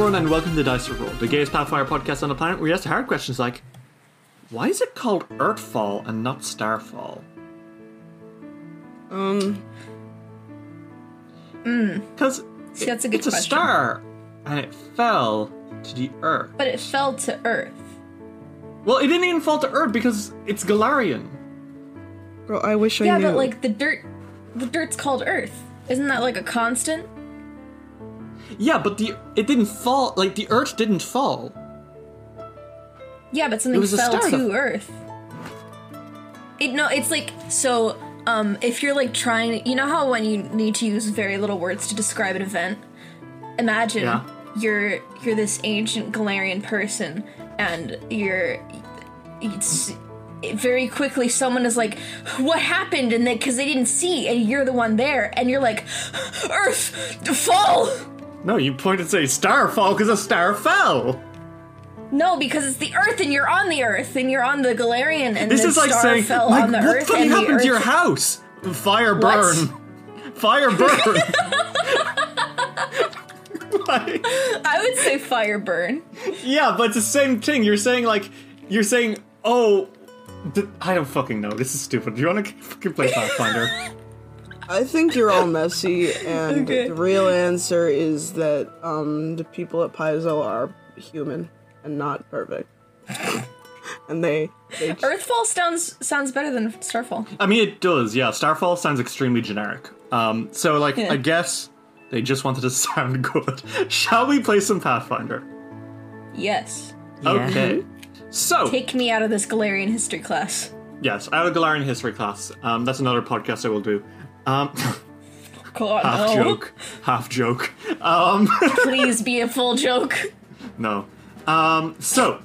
Everyone, and welcome to Dice Roll, the gayest Pathfinder podcast on the planet where you ask hard questions like, why is it called Earthfall and not Starfall? Um, Because See, that's a good it's a question. star, and it fell to the Earth. but it fell to Earth. Well, it didn't even fall to Earth because it's Golarion. Bro, I wish I Yeah, knew. but like the dirt, the dirt's called Earth. Isn't that like a constant? Yeah, but the it didn't fall. Like the Earth didn't fall. Yeah, but something fell to that- Earth. It no, it's like so. Um, if you're like trying, you know how when you need to use very little words to describe an event. Imagine Yeah. you're you're this ancient Golarion person, and you're it's very quickly someone is like, "What happened?" and they because they didn't see, and you're the one there, and you're like, "Earth, fall." No, you point and say Starfall because a star fell. No, because it's the Earth, and you're on the Earth, and you're on the Golarion, and This the is like star saying, fell like, on the what Earth, fucking and the happened Earth. to your house? Fire What? burn. Fire burn. Like- I would say fire burn. Yeah, but it's the same thing. You're saying like you're saying, oh, th- I don't fucking know. This is stupid. Do you want to fucking play Pathfinder? I think you're all messy, and Okay. the real answer is that um, the people at Paizo are human and not perfect. and they, they Earthfall sounds sounds better than Starfall. I mean, it does. Yeah, Starfall sounds extremely generic. Um, so like, Yeah. I guess they just wanted to sound good. Shall we play some Pathfinder? Yes. Okay. So Take me out of this Golarion history class. yes, out of Golarion history class. Um, that's another podcast I will do. Um, God, half no. joke, half joke. Um, Please be a full joke. No. Um, so,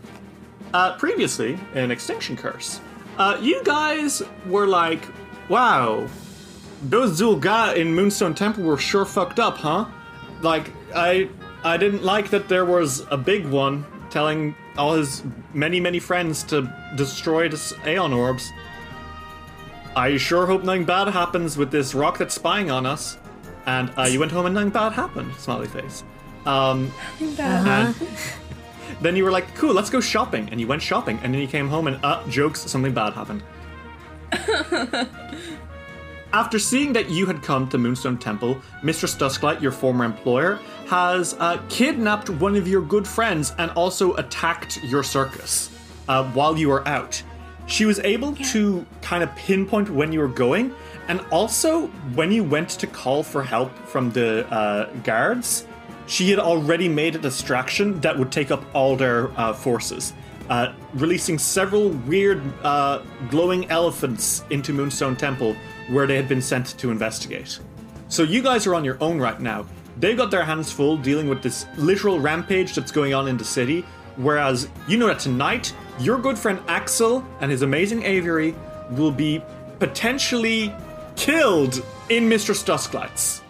uh, previously in Extinction Curse, uh, you guys were like, wow, those Zul'Ga in Moonstone Temple were sure fucked up, huh? Like, I I didn't like that there was a big one telling all his many, many friends to destroy the Aeon Orbs. I sure hope nothing bad happens with this rock that's spying on us. And uh, you went home and nothing bad happened, smiley face. Um, and then you were like, cool, let's go shopping. And you went shopping, and then you came home and, uh, jokes, something bad happened. After seeing that you had come to Moonstone Temple, Mistress Dusklight, your former employer, has uh, kidnapped one of your good friends and also attacked your circus uh, while you were out. She was able to kind of pinpoint when you were going, and also when you went to call for help from the uh, guards, she had already made a distraction that would take up all their uh, forces, uh, releasing several weird uh, glowing elephants into Moonstone Temple where they had been sent to investigate. So you guys are on your own right now. They've got their hands full dealing with this literal rampage that's going on in the city, whereas you know that tonight, your good friend Axel and his amazing aviary will be potentially killed in Mistress Dusklights.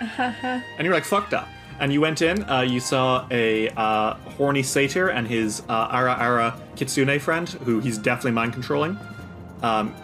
and you're like, fuck that. And you went in, uh, you saw a uh, horny satyr and his uh, Ara Ara Kitsune friend, who he's definitely mind controlling. Um,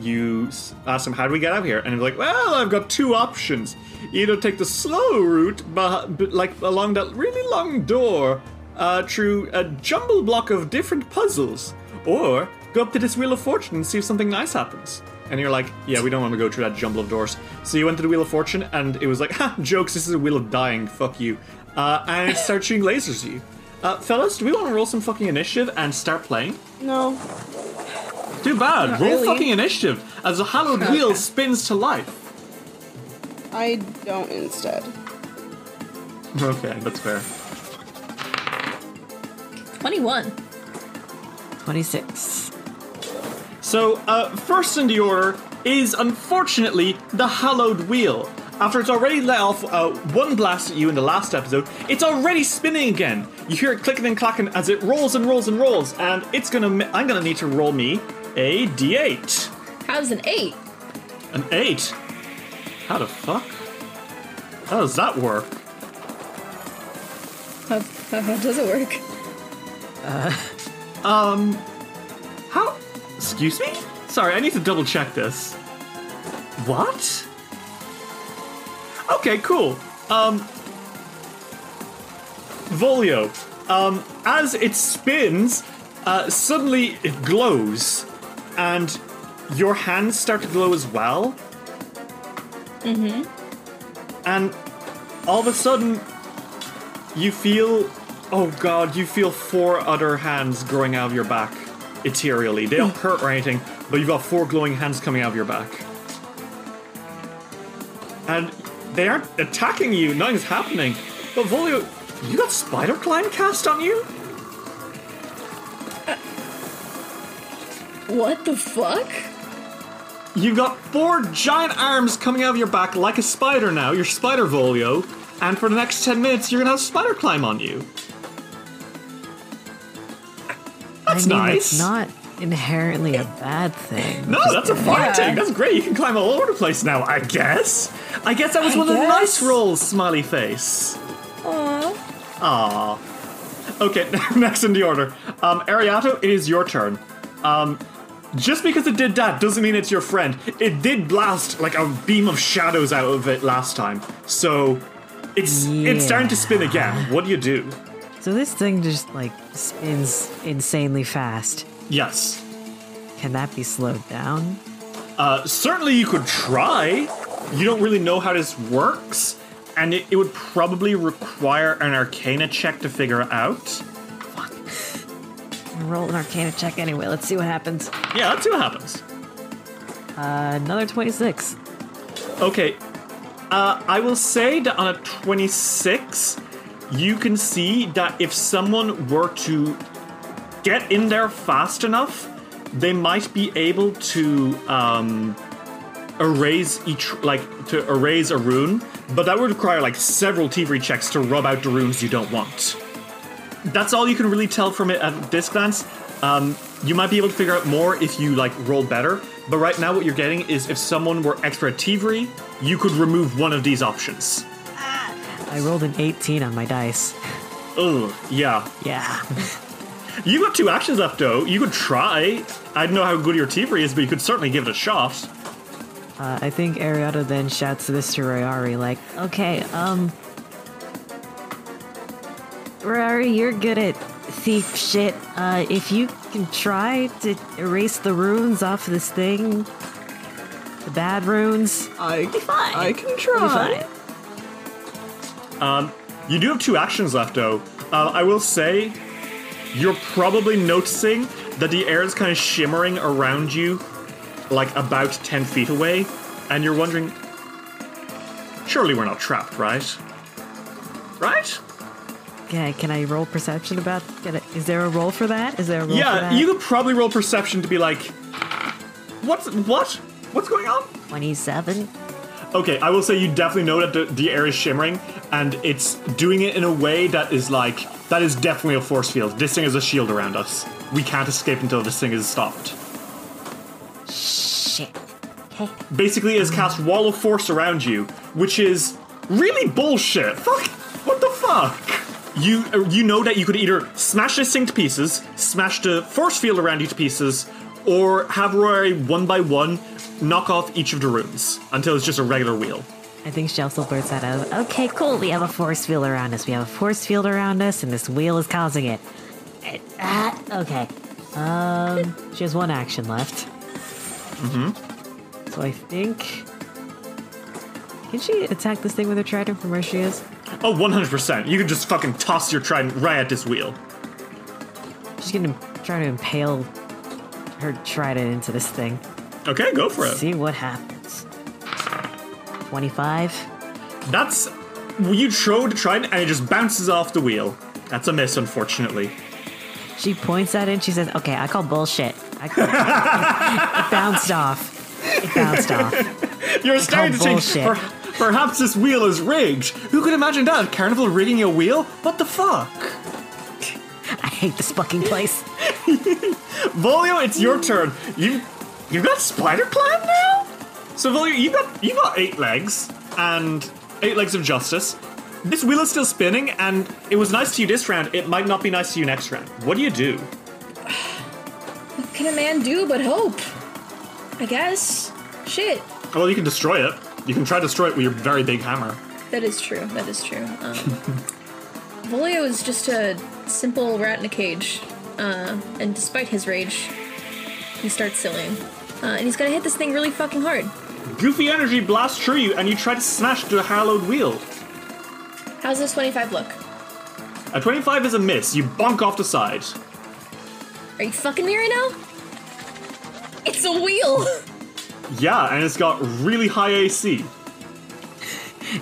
you asked him, How do we get out of here? And he's like, Well, I've got two options. Either take the slow route, but, but like along that really long door, uh, through a jumble block of different puzzles, or go up to this Wheel of Fortune and see if something nice happens. And you're like, Yeah, we don't want to go through that jumble of doors. So you went to the Wheel of Fortune, and it was like, Ha, jokes, this is a Wheel of Dying, fuck you. Uh, and it started shooting lasers at you. Uh, fellas, do we want to roll some fucking initiative and start playing? No. Too bad. Roll really. fucking initiative as the hallowed wheel spins to life. I don't instead. Okay, that's fair. 21. 26. So, uh, first in the order is unfortunately the hallowed wheel. After it's already let off uh, one blast at you in the last episode, it's already spinning again. You hear it clicking and clacking as it rolls and rolls and rolls, and it's gonna. I'm gonna need to roll me a d8. How's an 8? An eight. How the fuck? How does that work? How, how, how does it work? How? Excuse me? Sorry, I need to double check this. What? Okay, cool. Um. Volio. Um, as it spins, uh, suddenly it glows, and your hands start to glow as well. Mm hmm. And all of a sudden, you feel. Oh god, you feel four other hands growing out of your back ethereally. They don't hmm. hurt or anything, but you've got four glowing hands coming out of your back. And they aren't attacking you, nothing's happening. But Volio, you got Spider Climb cast on you? Uh, what the fuck? You've got four giant arms coming out of your back like a spider now, your spider Volio, and for the next 10 minutes you're gonna have Spider Climb on you. That's I mean, nice. It's not inherently a bad thing. No, that's a fine Yeah. thing. That's great. You can climb all over the place now, I guess. I guess that was one of the nice rolls, smiley face. Aww. Aww. Okay, next in the order. Um, Ariato, it is your turn. Um, just because it did that doesn't mean it's your friend. It did blast like a beam of shadows out of it last time. So it's it's starting to spin again. What do you do? So this thing just like spins insanely fast. Yes. Can that be slowed down? Uh, certainly you could try. You don't really know how this works, and it, it would probably require an Arcana check to figure it out. Roll an Arcana check anyway. Let's see what happens. Yeah, let's see what happens. Uh, another 26. Okay, uh, I will say that on a 26, you can see that if someone were to get in there fast enough, they might be able to um, erase each, like, to erase a rune, but that would require like several Thievery checks to rub out the runes you don't want. That's all you can really tell from it at this glance. Um, you might be able to figure out more if you like roll better, but right now what you're getting is if someone were extra at Thievery, you could remove one of these options. I rolled an 18 on my dice. Oh, yeah. Yeah. You got two actions left though. You could try. I don't know how good your Thievery is, but you could certainly give it a shot. Uh, I think Ariata then shouts this to Royari, like, okay, um. Royari, you're good at thief shit. Uh, if you can try to erase the runes off this thing, the bad runes, I, fine. I can you'll be try. Fine. You do have two actions left though. Uh, I will say, you're probably noticing that the air is kind of shimmering around you, like about 10 feet away, and you're wondering, surely we're not trapped, right? Right? Okay, can I roll perception about? Can I, is there a roll for that? Is there a roll for Yeah, you could probably roll perception to be like, what's what? What's going on? 27? Okay, I will say you definitely know that the, the air is shimmering, and it's doing it in a way that is like that is definitely a force field. This thing is a shield around us. We can't escape until this thing is stopped. Shit. Okay. basically is cast wall of force around you, which is really bullshit. Fuck, what the fuck? You uh, you know that you could either smash this thing to pieces, smash the force field around you to pieces, or have Rory one by one knock off each of the rooms until it's just a regular wheel. I think she also blurts that out. Okay, cool. We have a force field around us. We have a force field around us, and this wheel is causing it. Eh, Ah, okay. Um, she has one action left. Mm-hmm. So I think. Can she attack this thing with her trident from where she is? Oh, 100%. You can just fucking toss your trident right at this wheel. She's gonna try to impale her trident into this thing. Okay, go for it. See what happens. 25. That's. You throw the trident and it just bounces off the wheel. That's a miss, unfortunately. She points at it and she says, Okay, I call bullshit. I call, it bounced off. It bounced off. You're starting to think per- perhaps this wheel is rigged. Who could imagine that? Carnival rigging a wheel? What the fuck? I hate this fucking place. Volio, it's your turn. You you got spider climb now? So Volio, you got you got eight legs and eight legs of justice. This wheel is still spinning, and it was nice to you this round. It might not be nice to you next round. What do you do? What can a man do but hope? I guess. Shit. Well, you can destroy it. You can try to destroy it with your very big hammer. That is true. That is true. Um, Volio is just a simple rat in a cage, uh, and despite his rage, he starts sillying, uh, and he's gonna hit this thing really fucking hard. Goofy energy blasts through you, and you try to smash the hallowed wheel. How's this twenty-five look? A 25 is a miss. You bonk off the side. Are you fucking me right now? It's a wheel. Yeah, and it's got really high AC.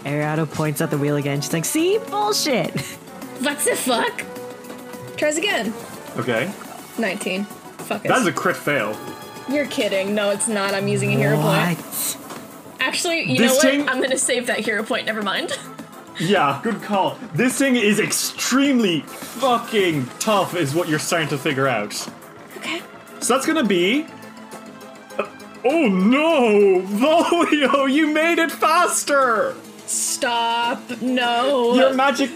Ariado points at the wheel again. She's like, See? Bullshit. what the fuck? Tries again. Okay. Nineteen. Fuck it. That is a crit fail. You're kidding. No, it's not. I'm using a hero point. What? Actually, you This know what? thing- I'm gonna save that hero point. Never mind. Yeah, good call. This thing is extremely fucking tough, is what you're starting to figure out. Okay. So that's gonna be. uh, oh no! Volio, you made it faster! Stop. No. Your magic.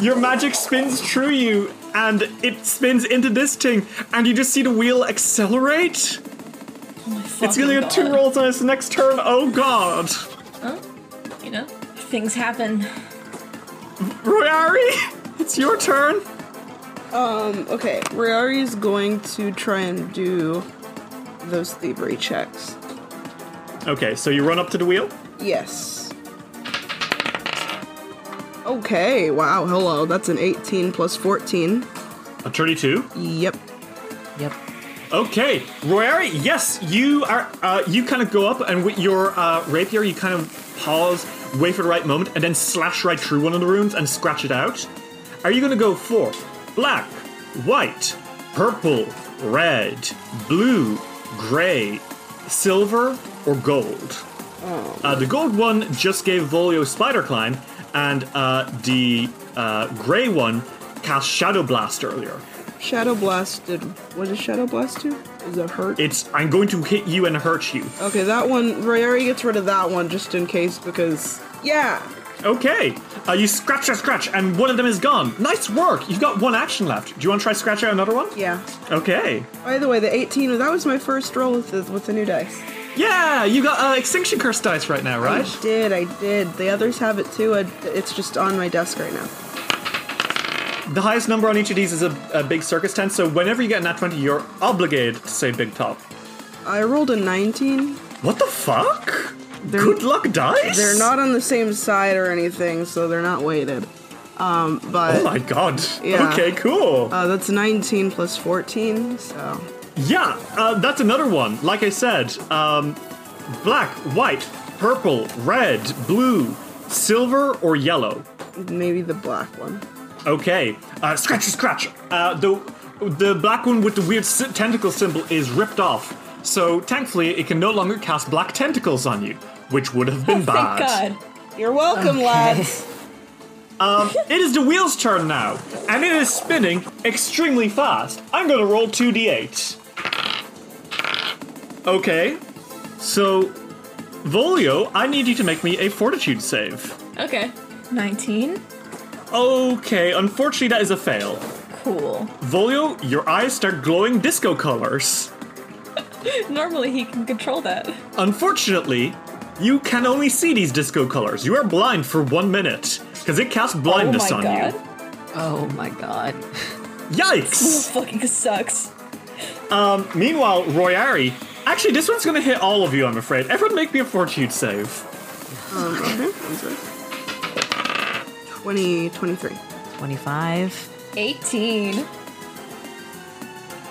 Your magic spins through you, and it spins into this thing, and you just see the wheel accelerate. It's gonna get two rolls on its next turn. Oh god! You know, things happen. Royari, it's your turn. Um, okay, Royari is going to try and do those thievery checks. Okay, so you run up to the wheel. Yes. Okay, wow, hello. That's an 18 plus 14. A 32. Yep. Yep. Okay, Royari, yes, you are. Uh, you kind of go up, and with your uh, rapier, you kind of pause, wait for the right moment, and then slash right through one of the runes and scratch it out. Are you going to go for black, white, purple, red, blue, gray, silver, or gold? Uh, the gold one just gave Volio Spider Climb, and uh, the uh, gray one cast Shadow Blast earlier. Shadow Blast did. What does Shadow Blast do? Is it hurt? It's I'm going to hit you and hurt you. okay, that one. Riari gets rid of that one just in case because. Yeah! Okay, uh, you scratch, scratch, scratch, and one of them is gone. Nice work. You've got one action left. Do you want to try scratch out another one? Yeah. Okay. By the way, the 18, that was my first roll with the, with the new dice. Yeah, you got uh, extinction curse dice right now, right? I did, I did. The others have it too. I, it's just on my desk right now. The highest number on each of these is a, a big circus tent, so whenever you get a nat 20, you're obligated to say big top. I rolled a 19. What the fuck? They're- Good luck dice? They're not on the same side or anything, so they're not weighted. Um, but Oh my god. Yeah. Okay, cool. uh, that's 19 plus 14, so. Yeah, uh, that's another one. Like I said, um, black, white, purple, red, blue, silver, or yellow. Maybe the black one. Okay, uh, scratch, scratch. Uh, the the black one with the weird sy- tentacle symbol is ripped off. So thankfully, it can no longer cast black tentacles on you, which would have been bad. Thank God. You're welcome, lads. It is the wheel's turn now, and it is spinning extremely fast. I'm gonna roll 2d8. Okay, So, Volio, I need you to make me a fortitude save. Okay. 19. Okay, unfortunately, that is a fail. Cool. Volio, your eyes start glowing disco colors. Normally he can control that. Unfortunately, you can only see these disco colors. You are blind for one minute because it casts blindness oh on my god. you. Oh my god. Yikes! This Yikes! fucking sucks. Um, Meanwhile, Royari, actually, this one's gonna hit all of you. I'm afraid. Everyone, make me a fortitude save. Okay, one sec. 20, 23. 25. 18.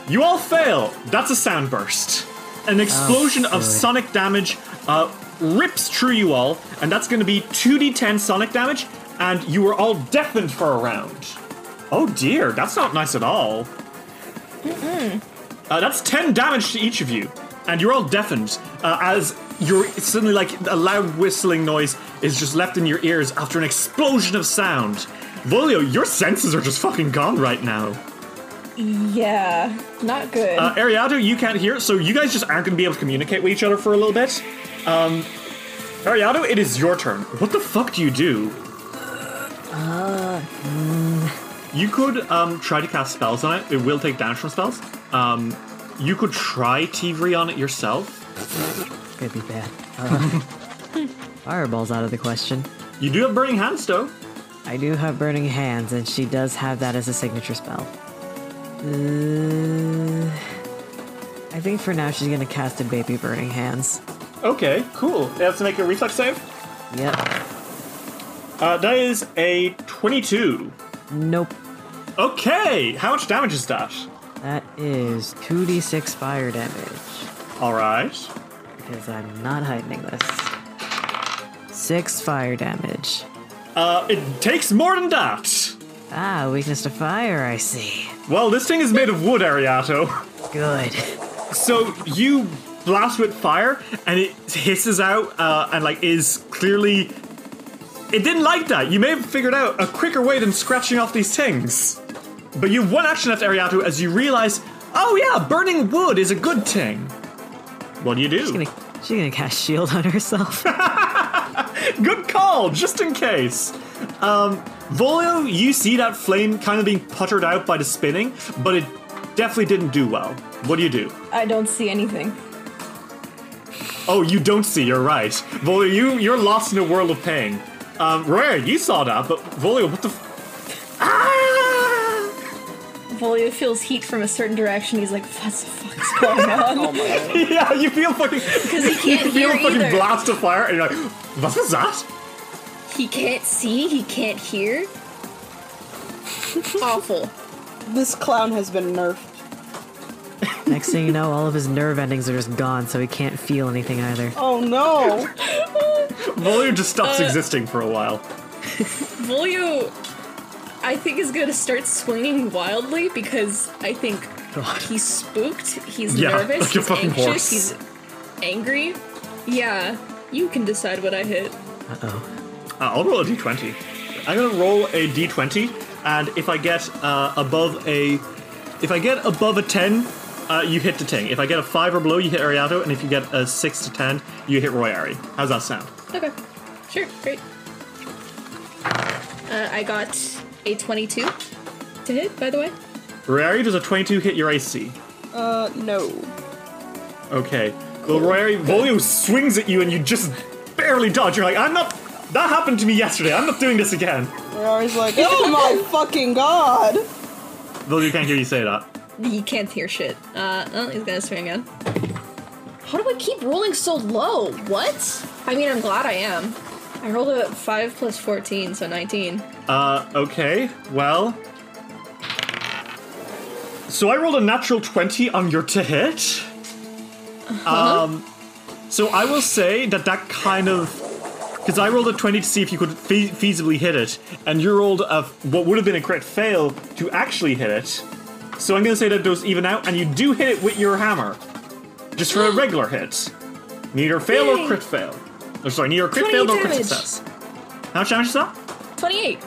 You all fail. That's a sound burst. An explosion of sonic damage uh, rips through you all, and that's going to be 2d10 sonic damage, and you are all deafened for a round. Oh dear, that's not nice at all. Uh, that's 10 damage to each of you, and you're all deafened uh, as you're suddenly like a loud whistling noise is just left in your ears after an explosion of sound. Volio, your senses are just fucking gone right now. Yeah. Not good. Uh, Ariado, you can't hear, so you guys just aren't going to be able to communicate with each other for a little bit. Um, Ariado, it is your turn. What the fuck do you do? You could um, try to cast spells on it. It will take damage from spells. Um, you could try Thievery on it yourself. Could be bad. Uh, fireball's out of the question. You do have Burning Hands, though. I do have Burning Hands, and she does have that as a signature spell. Uh, I think for now she's gonna cast a baby Burning Hands. Okay, cool. You have to make a reflex save. Yep. Uh, that is a 22. Nope. Okay, how much damage is that? That is 2d6 fire damage. All right. Because I'm not heightening this. Six fire damage. Uh, it takes more than that. Ah, weakness to fire, I see. Well, this thing is made of wood, Ariato. Good. So you blast with fire, and it hisses out, uh, and like is clearly. It didn't like that. You may have figured out a quicker way than scratching off these things. But you have one action left, Ariato, as you realize, oh yeah, burning wood is a good thing. What do you She's do? gonna, she's gonna cast shield on herself. Good call, just in case. Um, Volio, you see that flame kind of being puttered out by the spinning, but it definitely didn't do well. What do you do? I don't see anything. Oh, you don't see. You're right, Volio. You you're lost in a world of pain. Um, Rare, you saw that, but Volio, what the? F- ah! Volio feels heat from a certain direction. He's like, what the fuck is going on? yeah, you feel fucking. Because he can't feel hear a fucking either. blast of fire, and you're like, what was that? He can't see, he can't hear. Awful. This clown has been nerfed. Next thing you know, all of his nerve endings are just gone, so he can't feel anything either. Oh no! Volio just stops Uh, existing for a while. Volio, I think, is gonna start swinging wildly because I think God. he's spooked, he's Yeah, nervous, like he's fucking anxious, horse. he's angry. Yeah, you can decide what I hit. Uh oh. Uh, I'll roll a d20. I'm gonna roll a d20, and if I get uh, above a, if I get above a 10, uh, you hit the thing. If I get a five or below, you hit Ariato, and if you get a six to 10, you hit Royari. How's that sound? Okay, sure, great. Uh, I got a 22 to hit, by the way. Royari, does a 22 hit your AC? Uh, no. Okay. Well, Royari, Volio swings at you, and you just barely dodge. You're like, I'm not. That happened to me yesterday. I'm not doing this again. We're always like, oh my fucking god! Volio can't hear you say that. He can't hear shit. Uh, oh, he's gonna swing again. How do I keep rolling so low? What? I mean, I'm glad I am. I rolled a 5 plus 14, so 19. Uh, okay. Well. So I rolled a natural 20 on your to hit. Uh Um, so I will say that that kind of. Because I rolled a 20 to see if you could fe- feasibly hit it, and you rolled a what would have been a crit fail to actually hit it. So I'm going to say that those even out, and you do hit it with your hammer. Just for a regular hit. Neither fail or crit fail. Or sorry, neither crit 28 fail nor crit success. How much damage is that? 28.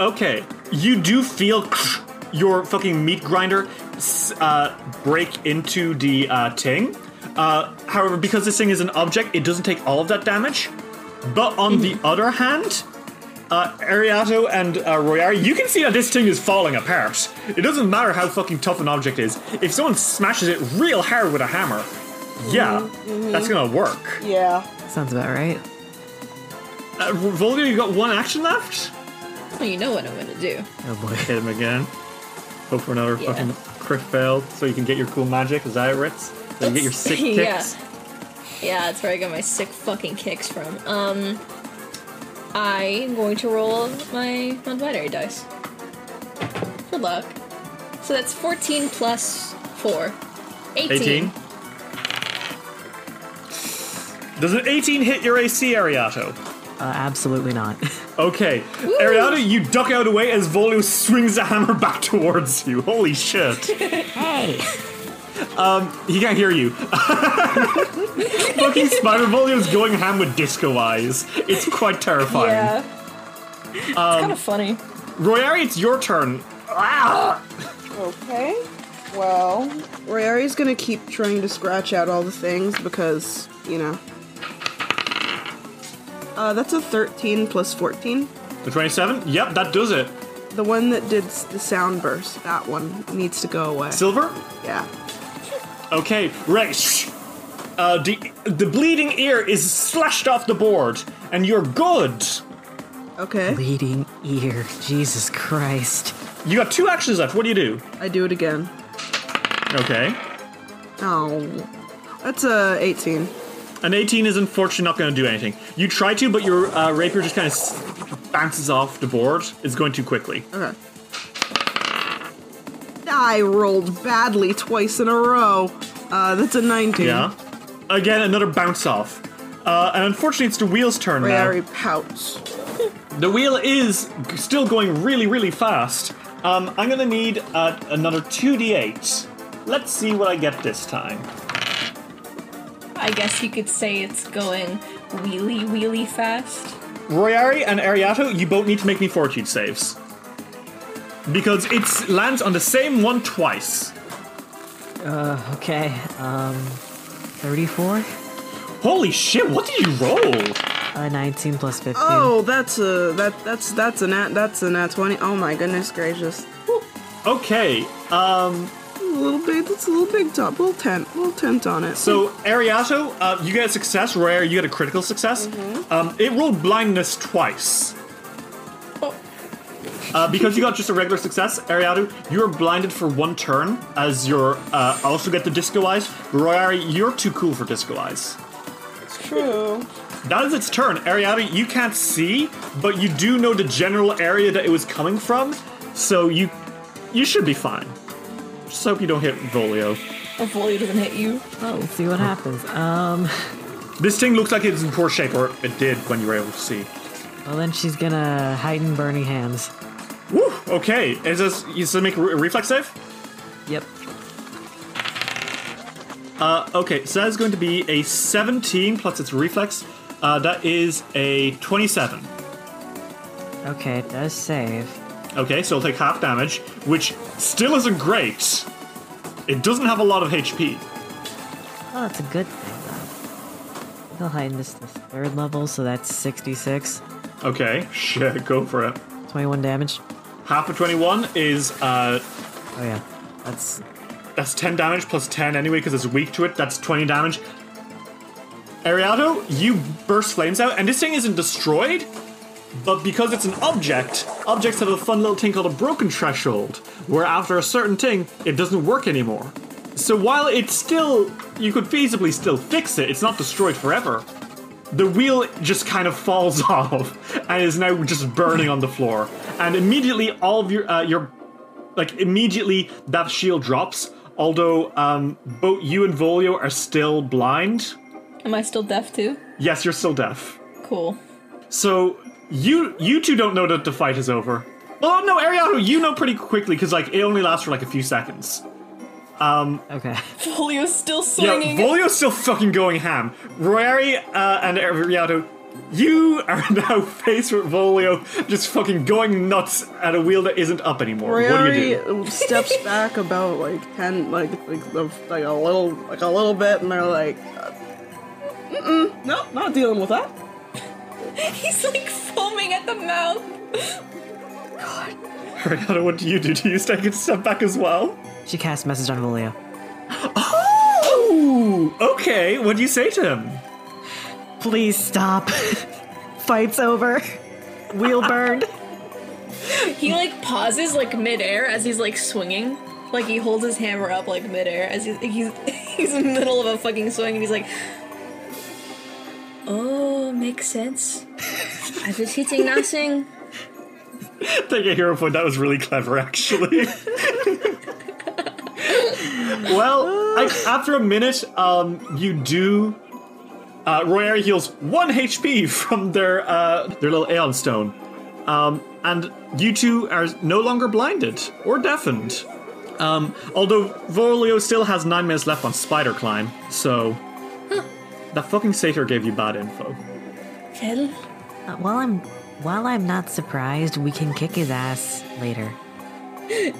Okay, you do feel your fucking meat grinder uh, break into the uh, ting, Uh, however, because this thing is an object, it doesn't take all of that damage. But on the other hand, uh, Ariato and uh, Royari, you can see that this thing is falling apart. It doesn't matter how fucking tough an object is. If someone smashes it real hard with a hammer, yeah, that's gonna work. Yeah. Sounds about right. Uh, Volga, you got one action left? Well, you know what I'm gonna do. Oh boy. Hit him again. Hope for another Yeah. fucking crit fail so you can get your cool magic. Is that it, Ritz? So you get your sick Yeah. kicks? Yeah, that's where I got my sick fucking kicks from. Um, I'm going to roll my non-binary dice Good luck. So that's 14 plus 4. 18. 18. Does an 18 hit your AC, Ariato? Uh, absolutely not. Okay. Ariato, you duck out of the way as Volio swings the hammer back towards you. Holy shit. hey! Um, he can't hear you. Fucking Spider Volio's going ham with disco eyes. It's quite terrifying. Yeah. It's kind of funny. Royari, it's your turn. Okay. Well, Royari's gonna keep trying to scratch out all the things because, you know. Uh, that's a 13 plus 14. The 27? Yep, that does it. The one that did the sound burst, that one needs to go away. Silver? yeah. Okay, right. Uh, the, the bleeding ear is slashed off the board, and you're good. Okay. Bleeding ear. Jesus Christ. You got two actions left. What do you do? I do it again. Okay. Oh. That's a 18. An 18 is unfortunately not going to do anything. You try to, but your uh, rapier just kind of s- bounces off the board. It's going too quickly. Okay. I rolled badly twice in a row. Uh, that's a 19. Yeah. Again, another bounce off. Uh, and unfortunately, it's the wheel's turn now. Royari pouts. The wheel is still going really, really fast. Um, I'm gonna need uh, another 2d8. Let's see what I get this time. I guess you could say it's going wheelie wheelie fast. Royari and Ariato, you both need to make me fortitude saves. Because it lands on the same one twice. Uh, okay. Um, 34? Holy shit, what did you roll? Uh, 19 plus 15. Oh, that's a that that's that's a nat that's a nat 20. Oh my goodness gracious. Okay, um, A little big. That's a little big top. Little tent. Little tent on it. so Ariato, uh, you get a success. Royari, you get a critical success. Um, it rolled blindness twice. Uh, because you got just a regular success, Ariado, you're blinded for one turn as you're uh, also get the disco eyes. Royari, you're too cool for disco eyes. it's true. That is its turn. Ariado, you can't see, but you do know the general area that it was coming from, so you you should be fine. Just hope you don't hit Volio. Hopefully it doesn't hit you. Oh, let's see what happens. Um, This thing looks like it's in poor shape, or it did when you were able to see. well then she's gonna heighten burning hands. Woo! Okay, is this you still make a reflex save? Yep. Uh, okay, so that is going to be a 17 plus its reflex. Uh, that is a 27. Okay, it does save. Okay, so it'll take half damage, which still isn't great. It doesn't have a lot of HP. Oh, that's a good thing, though. They'll heighten this to third level, so that's 66. Okay, shit, go for it. 21 damage. Half of 21 is, uh, Oh, yeah. That's. that's 10 damage plus 10 anyway, because it's weak to it. That's 20 damage. Ariado, you burst flames out, and this thing isn't destroyed, but because it's an object, objects have a fun little thing called a broken threshold, where after a certain thing, it doesn't work anymore. So while it's still, you could feasibly still fix it, it's not destroyed forever. The wheel just kind of falls off and is now just burning on the floor. And immediately, all of your, uh, your, like, immediately that shield drops. Although, um, both you and Volio are still blind. Am I still deaf too? Yes, you're still deaf. Cool. So you you two don't know that the fight is over. Oh no, Ariano, you know pretty quickly because like it only lasts for like a few seconds. Um, Okay. Volio's still swinging. Yeah, swinging. Volio's still fucking going ham. Royari uh, and Ariano, you are now faced with Volio just fucking going nuts at a wheel that isn't up anymore. what do you do? Steps back about like ten, like like the- like a little, like a little bit, and they're like, uh, "Mm-mm, no, not dealing with that." He's like foaming at the mouth. God. Ariana, what do you do? Do you take a step back as well? She casts message on Volio. Oh, okay. What do you say to him? Please stop. Fight's over. Wheel burned. He like pauses like midair as he's like swinging. Like he holds his hammer up like midair as he's he's, he's in the middle of a fucking swing and he's like, "Oh, makes sense. I was hitting nothing." Take a hero point. That was really clever, actually. well, I, after a minute, um, you do. Uh, Royari heals one HP from their uh, their little Aeon Stone, um, and you two are no longer blinded or deafened. Um, although Volio still has nine minutes left on Spider Climb, so that fucking satyr gave you bad info. Well, Uh, while I'm while I'm not surprised, we can kick his ass later.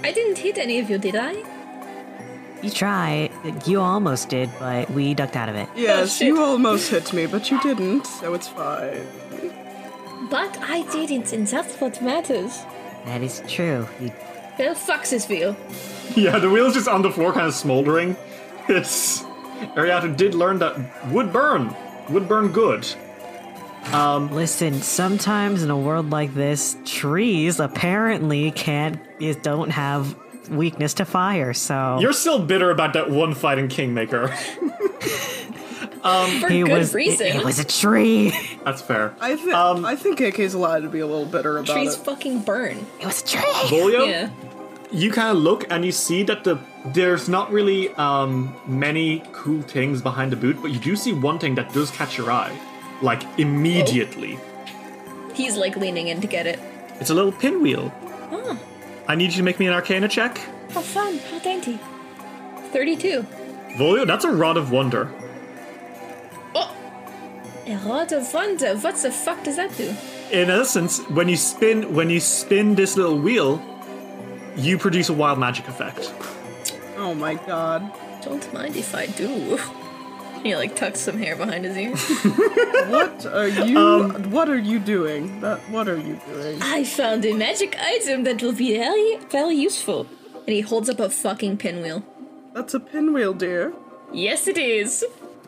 I didn't hit any of you, did I? You try. You almost did, but we ducked out of it. Yes, shit. you almost hit me, but you didn't, so it's fine. But I didn't, and that's what matters. That is true. You, Well, fuck this wheel. Yeah, the wheel's just on the floor, kind of smoldering. It's Ariata did learn that wood burn, would burn good. listen, sometimes in a world like this, trees apparently can't is- don't have weakness to fire. So You're still bitter about that one fight in Kingmaker. For he good was it- reason. It, was a tree. That's fair. I think Um, I think KK's allowed to be a little bitter about Trees it. fucking burn. It was a tree. Volio, Yeah. You kind of look and you see that the there's not really um, many cool things behind the boot, but you do see one thing that does catch your eye, like immediately. He's like leaning in to get it. It's a little pinwheel. I need you to make me an Arcana check. How fun. How dainty. 32. Volio, that's a rod of wonder. Oh, a rod of wonder. What the fuck does that do? in essence, when you spin when you spin this little wheel, you produce a wild magic effect. Oh my god. Don't mind if I do. He like tucks some hair behind his ear. What are you Um, what are you doing? That what are you doing? I found a magic item that will be very, very useful. And he holds up a fucking pinwheel. That's a pinwheel, dear. Yes, it is.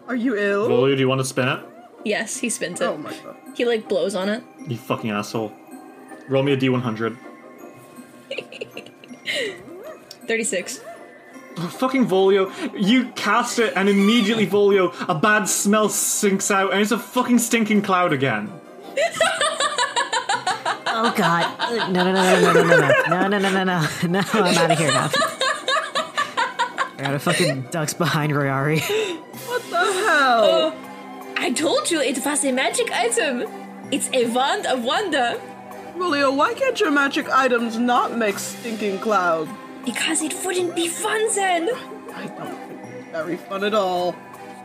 Are you ill? Volio, do you want to spin it? Yes, he spins it. Oh my god. He like blows on it. You fucking asshole. Roll me a d100. 36. Oh, fucking Volio, you cast it and immediately Volio, a bad smell sinks out and it's a fucking stinking cloud again. Oh God! No, no, no, no, no, no, no, no, no, no, no, no, no! I'm out of here now. I got a fucking ducks behind Royari. What the hell? Oh, I told you it was a magic item. It's a wand of wonder. Julio, why can't your magic items not make stinking cloud? Because it wouldn't be fun then. I don't think it's very fun at all.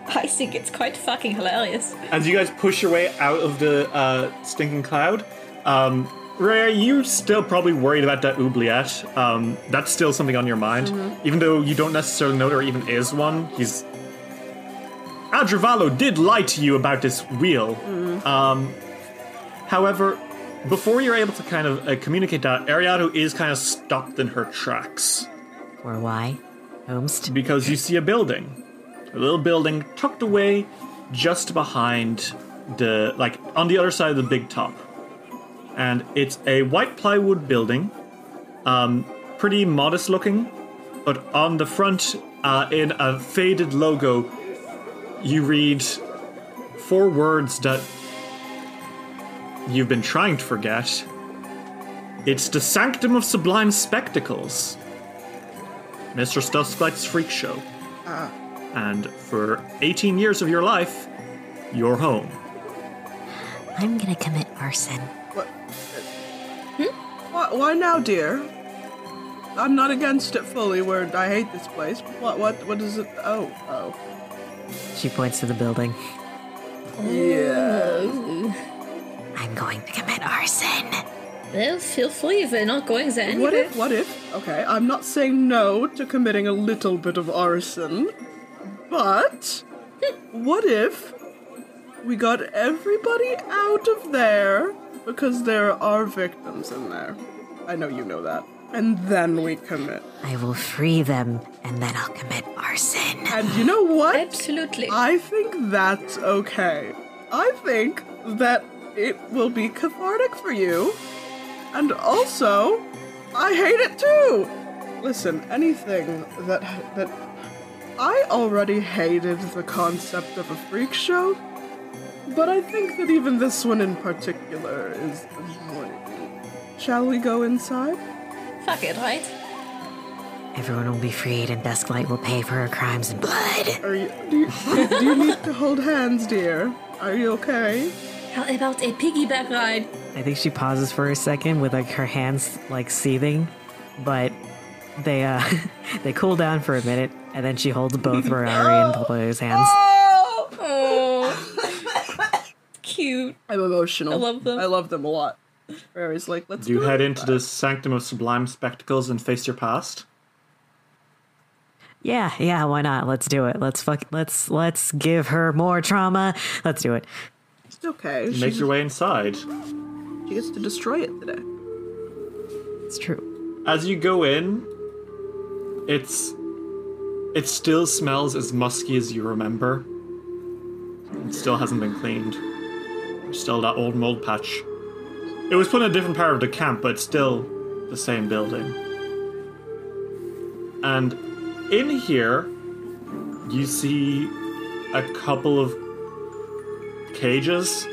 I think it's quite fucking hilarious. As you guys push your way out of the uh, stinking cloud, um, Rare, you're still probably worried about that oubliette. Um, that's still something on your mind. Even though you don't necessarily know there even is one, he's. Adravalo did lie to you about this wheel. Um, however, before you're able to kind of uh, communicate that, Ariado is kind of stopped in her tracks Or why? Homest. because you see a building, a little building tucked away just behind the like on the other side of the big top, and it's a white plywood building, um, pretty modest looking, but on the front, uh, in a faded logo, you read four words that you've been trying to forget. It's the Sanctum of Sublime Spectacles. Mr. Dusklight's Freak Show. Uh. And for 18 years of your life, you're home. I'm gonna commit arson. What? Hmm? Why, why now, dear? I'm not against it fully. Where I hate this place. What? What? What is it? Oh, oh. She points to the building. Yeah. I'm going to commit arson. Well, feel free if they're not going there anyway. What if, what if, okay, I'm not saying no to committing a little bit of arson, but what if we got everybody out of there because there are victims in there? I know you know that. And then we commit. I will free them, and then I'll commit arson. And you know what? Absolutely. I think that's okay. I think that it will be cathartic for you. And also, I hate it too. Listen, anything that that I already hated the concept of a freak show, but I think that even this one in particular is annoying. Shall we go inside? Fuck it, right? Everyone will be freed, and Dusklight will pay for her crimes in blood. Are you do you, do you need to hold hands, dear? Are you okay? How about a piggyback ride? I think she pauses for a second with like her hands like seething, but they uh they cool down for a minute, and then she holds both Rari and Blue's hands. Oh, cute. I'm emotional. I love them. I love them a lot. Rary's like, let's Do you head into inside. the sanctum of sublime spectacles and face your past? Yeah, yeah, why not? Let's do it. Let's fuck. Let's let's give her more trauma. Let's do it. It's okay. Make She's- your way inside. She gets to destroy it today. It's true. As you go in, it's it still smells as musky as you remember. It still hasn't been cleaned. There's still that old mold patch. It was put in a different part of the camp, but it's still the same building. And in here, you see a couple of cages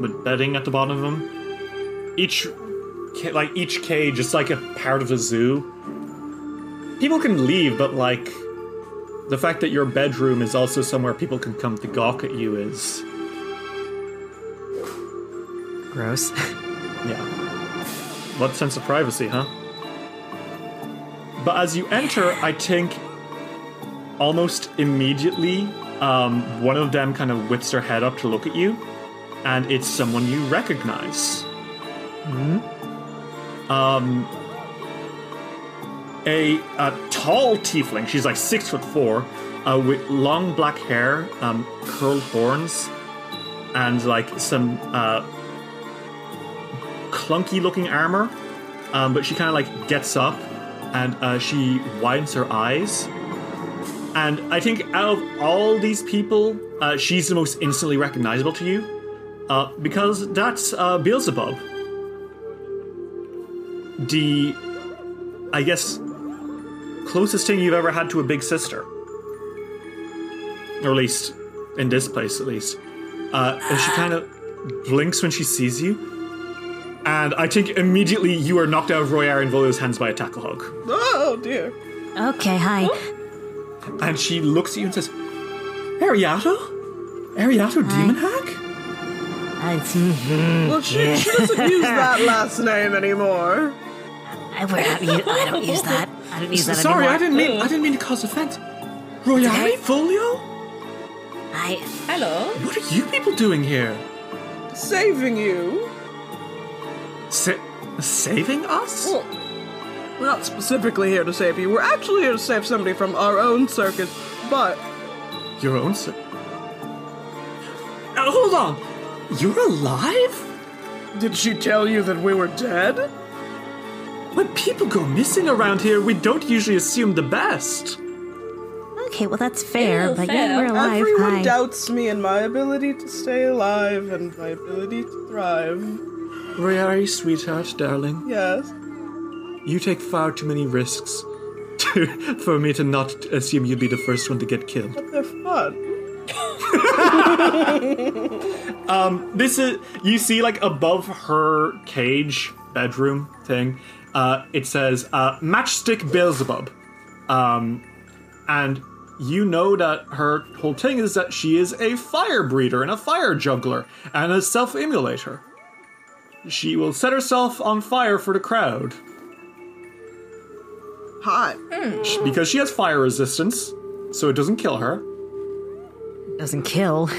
with bedding at the bottom of them. Each like each cage is like a part of a zoo. People can leave, but like the fact that your bedroom is also somewhere people can come to gawk at you is Gross. yeah. What sense of privacy, huh? But as you enter, I think almost immediately, um, one of them kind of whips their head up to look at you, and it's someone you recognize. Um, a, a tall tiefling. She's like six foot four, uh, with long black hair, um, curled horns, and like some uh, clunky looking armor. Um, but she kind of like gets up and uh, she widens her eyes. And I think out of all these people, uh, she's the most instantly recognizable to you uh, because that's uh, Beelzebub. The, I guess, closest thing you've ever had to a big sister. Or at least, in this place at least. Uh, and she kind of blinks when she sees you. And I think immediately you are knocked out of Royar and Volio's hands by a tackle hug. Oh dear. Okay, hi. And she looks at you and says, Ariato? Ariato Demon Hack? I, mhm. Well, she, she doesn't use that last name anymore. I, we're not, u- I don't use that. I don't use that Sorry, anymore. I didn't mean I didn't mean to cause offense. Royari Folio? I, Hello. What are you people doing here? Saving you. Sa- saving us? Well, we're not specifically here to save you. We're actually here to save somebody from our own circus. But Your own sir. Now, uh, hold on. You're alive? did she tell you that we were dead? When people go missing around here, we don't usually assume the best. okay, well that's fair, Ew, but fair. yeah, we're alive. Everyone hi. doubts me and my ability to stay alive and my ability to thrive. Royari, sweetheart, darling, Yes. You take far too many risks to, for me to not assume you'd be the first one to get killed. But they're fun. This is you see like above her cage bedroom thing. Uh, it says uh, Matchstick Beelzebub, um, and you know that her whole thing is that she is a fire breeder and a fire juggler and a self-immolator. She will set herself on fire for the crowd Hot. Sh- because she has fire resistance, so it doesn't kill her. Doesn't kill.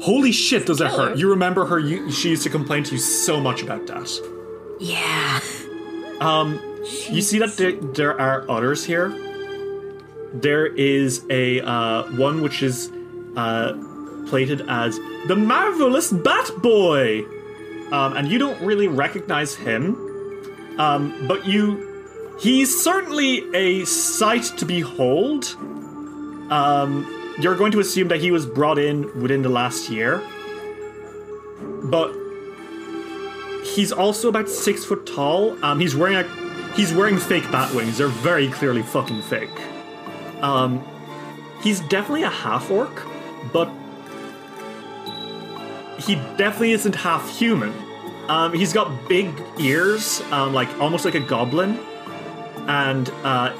Holy shit, does it hurt? You remember her? You, she used to complain to you so much about that. Yeah. Um, you see that there, there are others here. There is a uh, one which is uh, plated as the marvelous Bat Boy, um, and you don't really recognize him, um, but you. He's certainly a sight to behold. Um, you're going to assume that he was brought in within the last year, but he's also about six foot tall. Um, he's wearing a he's wearing fake bat wings. They're very clearly fucking fake. Um, he's definitely a half orc, but he definitely isn't half human. Um, he's got big ears, um, like almost like a goblin, and uh,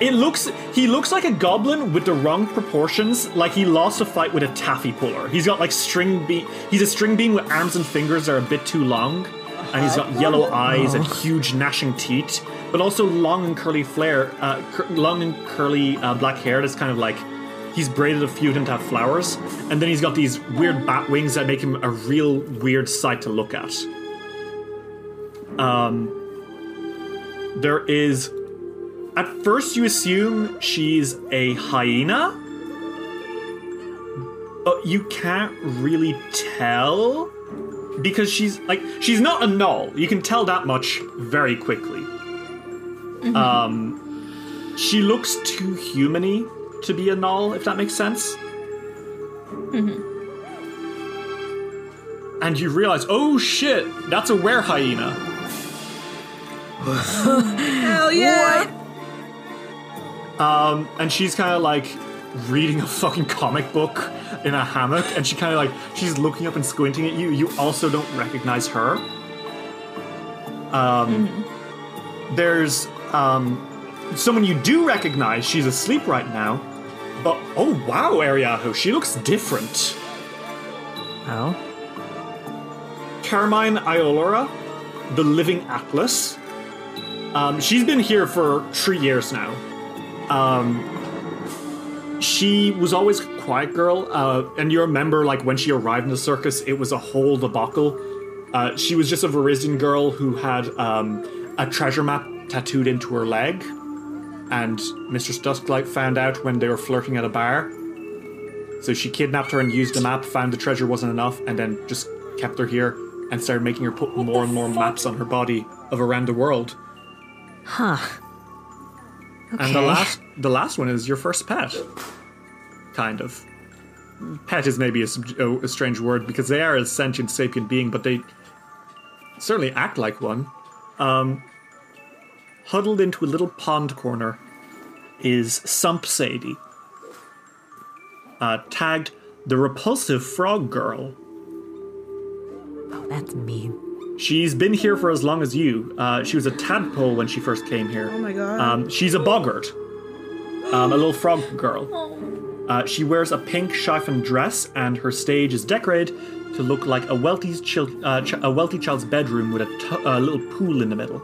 it looks he looks like a goblin with the wrong proportions. Like he lost a fight with a taffy puller. He's got like string bean. He's a string bean with arms and fingers that are a bit too long, and he's got yellow eyes and huge gnashing teeth, but also long and curly flare, uh, cur- long and curly uh, black hair that's kind of like he's braided a few of them to have flowers, and then he's got these weird bat wings that make him a real weird sight to look at. Um, there is at first you assume she's a hyena, but you can't really tell because she's like she's not a null. You can tell that much very quickly. Um, she looks too humany to be a null, if that makes sense. And you realize, oh shit, that's a were hyena. Hell yeah! Um, and she's kind of like reading a fucking comic book in a hammock, and she kind of like she's looking up and squinting at you. You also don't recognize her. Um, there's um, someone you do recognize. She's asleep right now, but oh wow, Ariaho, she looks different. Oh. Carmine Iolora, the Living Atlas. Um, she's been here for three years now. Um, she was always a quiet girl, uh, and you remember, like when she arrived in the circus, it was a whole debacle. Uh, she was just a Varisian girl who had um, a treasure map tattooed into her leg, and Mistress Dusklight found out when they were flirting at a bar. So she kidnapped her and used the map, found the treasure wasn't enough, and then just kept her here and started making her put more and more maps on her body of around the world. Huh. And the last, the last one is your first pet, kind of. Pet is maybe a, a, a strange word because they are a sentient sapient being, but they certainly act like one. Um, huddled into a little pond corner is Sump Sadie, uh, tagged the repulsive frog girl. Oh, that's mean. She's been here for as long as you. Uh, she was a tadpole when she first came here. Oh my god. Um, she's a boggart, um, a little frog girl. Uh, she wears a pink chiffon dress, and her stage is decorated to look like a wealthy, chil- uh, ch- a wealthy child's bedroom with a t- a little pool in the middle.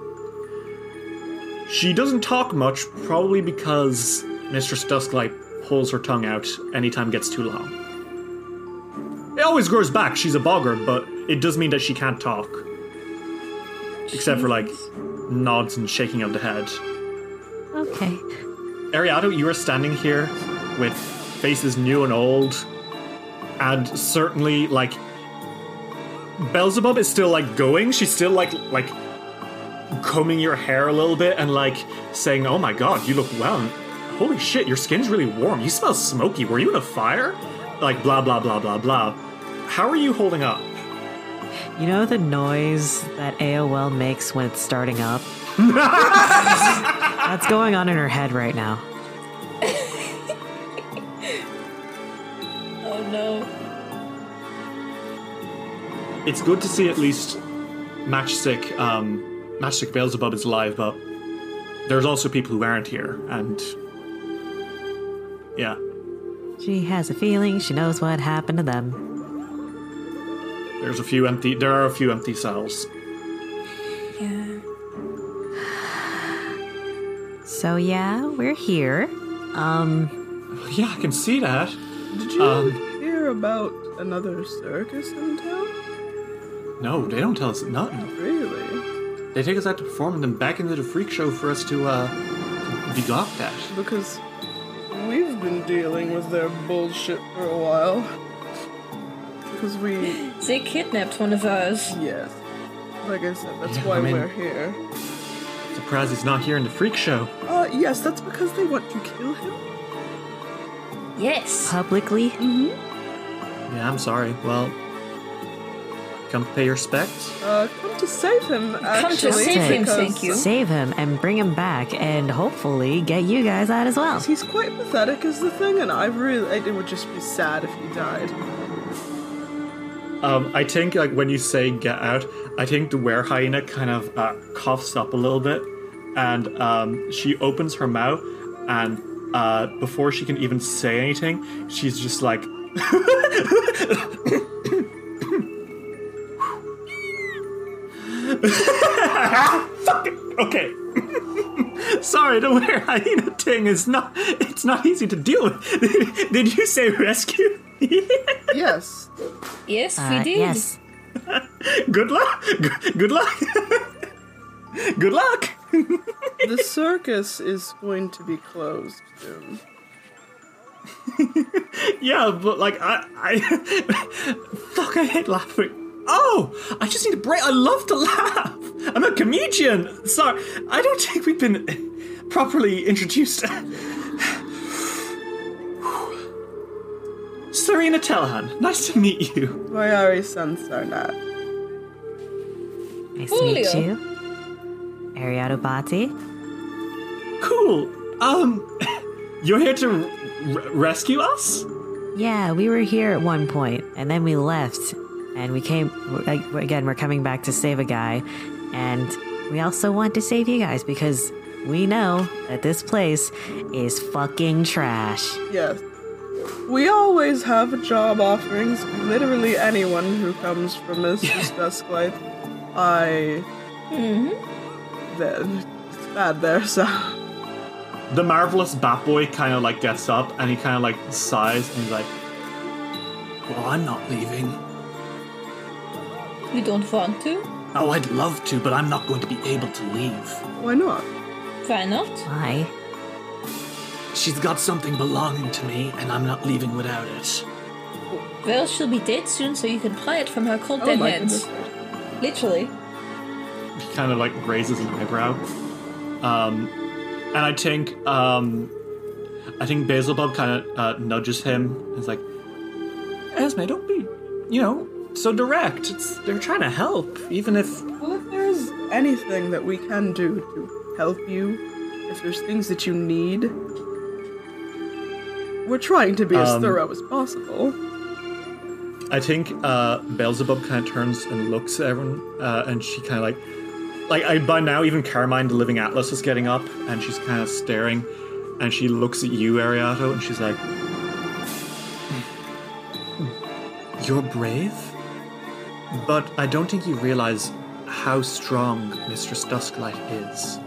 She doesn't talk much, probably because Mistress Dusklight pulls her tongue out anytime it gets too long. It always grows back. She's a boggart, but it does mean that she can't talk, except for like nods and shaking of the head. Okay. Ariado, you are standing here with faces new and old, and certainly like Beelzebub is still like going. She's still like like combing your hair a little bit and like saying, "Oh my god, you look well." Holy shit, your skin's really warm. You smell smoky. Were you in a fire? Like blah blah blah blah blah. How are you holding up? You know the noise that AOL makes when it's starting up? That's going on in her head right now. Oh no. It's good to see at least Matchstick um Matchstick Beelzebub is alive, but there's also people who aren't here, and yeah. She has a feeling she knows what happened to them. There's a few empty. There are a few empty cells. Yeah. So yeah, we're here. Um, Yeah, I can see that. Did you um, hear hear about another circus in town? No, they don't tell us nothing. Really? They take us out to perform and then back into the freak show for us to uh be gawked at. Because we've been dealing with their bullshit for a while. Because we, They kidnapped one of us. yes. Like I said, that's Yeah, why I mean- we're here. Surprised he's not here in the freak show. Uh, yes, that's because they want to kill him. Yes. Publicly? Yeah, I'm sorry. Well, come pay your respects. Uh, come to save him, actually. to save him, because thank you. Save him and bring him back and hopefully get you guys out as well. He's quite pathetic, is the thing, and I really, it would just be sad if he died. Um, I think like when you say get out, I think the were hyena kind of uh, coughs up a little bit, and um, she opens her mouth, and uh, before she can even say anything, she's just like. Okay. Sorry, the were hyena thing is not. It's not easy to deal with. Did you say rescue? Yes. Yes, Uh, we did. yes. Good luck. Good, good luck. good luck. the circus is going to be closed soon. Yeah, but like I, I, fuck, I hate laughing. Oh, I just need a break. I love to laugh. I'm a comedian. Sorry, I don't think we've been properly introduced. Serena Telehan, nice to meet you. Vayari Sansarnat. Nice to meet you. Ariado Bati. Cool. Um, you're here to r- rescue us? Yeah, we were here at one point, and then we left, and we came like, again. We're coming back to save a guy, and we also want to save you guys because we know that this place is fucking trash. Yes. We always have job offerings. Literally anyone who comes from Mrs. Dusklight. I. Mm-hmm. It's bad there, so. The marvelous Batboy kind of like gets up and he kind of like sighs and he's like, "Well, I'm not leaving." You don't want to? Oh, I'd love to, but I'm not going to be able to leave. Why not? Why not? Why? She's got something belonging to me, and I'm not leaving without it. Well, she'll be dead soon, so you can pry it from her cold Oh dead my hands. goodness. Literally. He kind of like raises an eyebrow. Um, and I think, um, I think Basilbub kind of uh, nudges him. and is like, Esme, don't be, you know, so direct. It's they're trying to help, even if Well, if there's anything that we can do to help you, if there's things that you need, we're trying to be as Um, thorough as possible. I think uh, Beelzebub kind of turns and looks at everyone, uh, and she kind of like, like I, by now even Carmine, the Living Atlas, is getting up, and she's kind of staring, and she looks at you, Ariato, and she's like, "You're brave, but I don't think you realize how strong Mistress Dusklight is.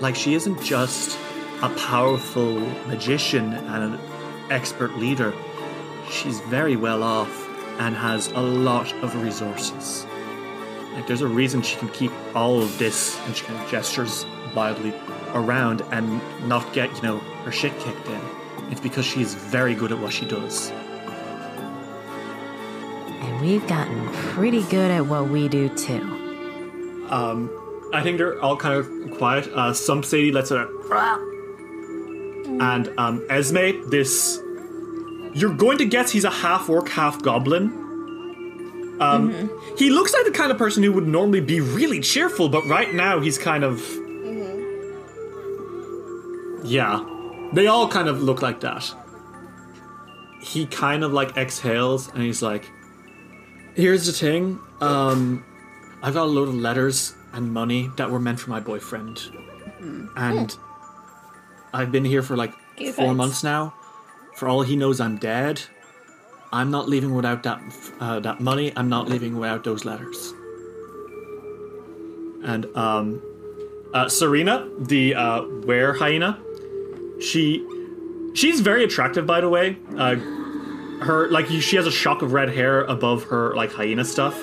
Like she isn't just a powerful magician and an expert leader." she's very well off and has a lot of resources. Like, there's a reason she can keep all of this, and she kind of gestures wildly around and not get, you know, her shit kicked in. It's because she is very good at what she does. And we've gotten pretty good at what we do too. Um, I think they're all kind of quiet. Uh, Sump Sadie lets out a. And um, Esme, this. You're going to guess he's a half orc, half goblin. Um, He looks like the kind of person who would normally be really cheerful, but right now he's kind of. Yeah. They all kind of look like that. He kind of like exhales and he's like, Here's the thing. Um, I've got a load of letters and money that were meant for my boyfriend. And I've been here for like Give four it. months now. For all he knows, I'm dead. I'm not leaving without that uh, that money. I'm not leaving without those letters. And um, uh, Serena, the uh, were hyena, she she's very attractive, by the way. Uh, her like she has a shock of red hair above her like hyena stuff.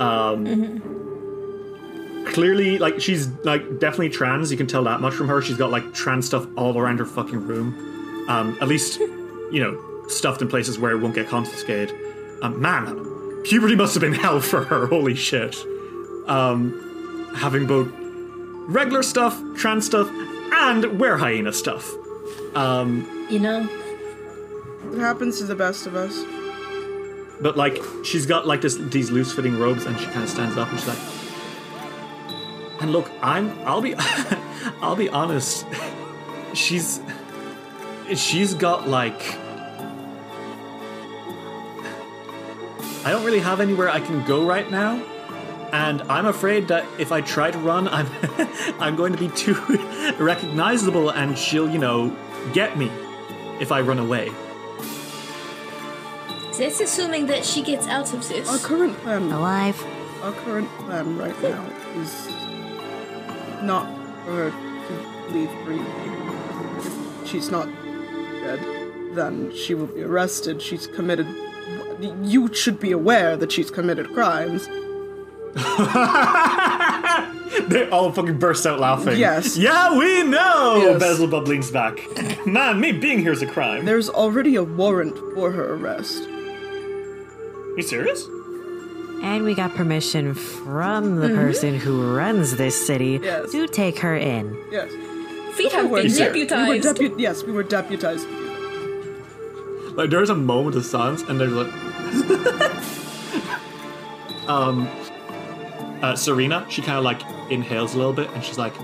Um, clearly, like she's like definitely trans. You can tell that much from her. She's got like trans stuff all around her fucking room. Um, at least, you know, stuffed in places where it won't get confiscated. Um, man, puberty must have been hell for her. Holy shit. Um, having both regular stuff, trans stuff, and were hyena stuff. Um, You know, It happens to the best of us. but like she's got like this these loose fitting robes, and she kind of stands up and she's like, and look, I'm I'll be I'll be honest, she's she's got like I don't really have anywhere I can go right now. And I'm afraid that if I try to run, I'm I'm going to be too recognizable, and she'll, you know, get me if I run away. that's assuming that she gets out of this. Our current plan, Alive. our current plan right now is not for her to leave freely. If she's not dead, then she will be arrested. She's committed. You should be aware that she's committed crimes. They all fucking burst out laughing. Yes. Yeah, we know! Yes. Beelzebub leans back. Man, me being here is a crime. There's already a warrant for her arrest. you serious? And we got permission from the person who runs this city Yes. to take her in. Yes. Feet have We're- been Is there- We were deputized. depu- yes, we were deputized. to do that. Like, there's a moment of silence, and there's like. um. Uh, Serena, she kind of like inhales a little bit, and she's like,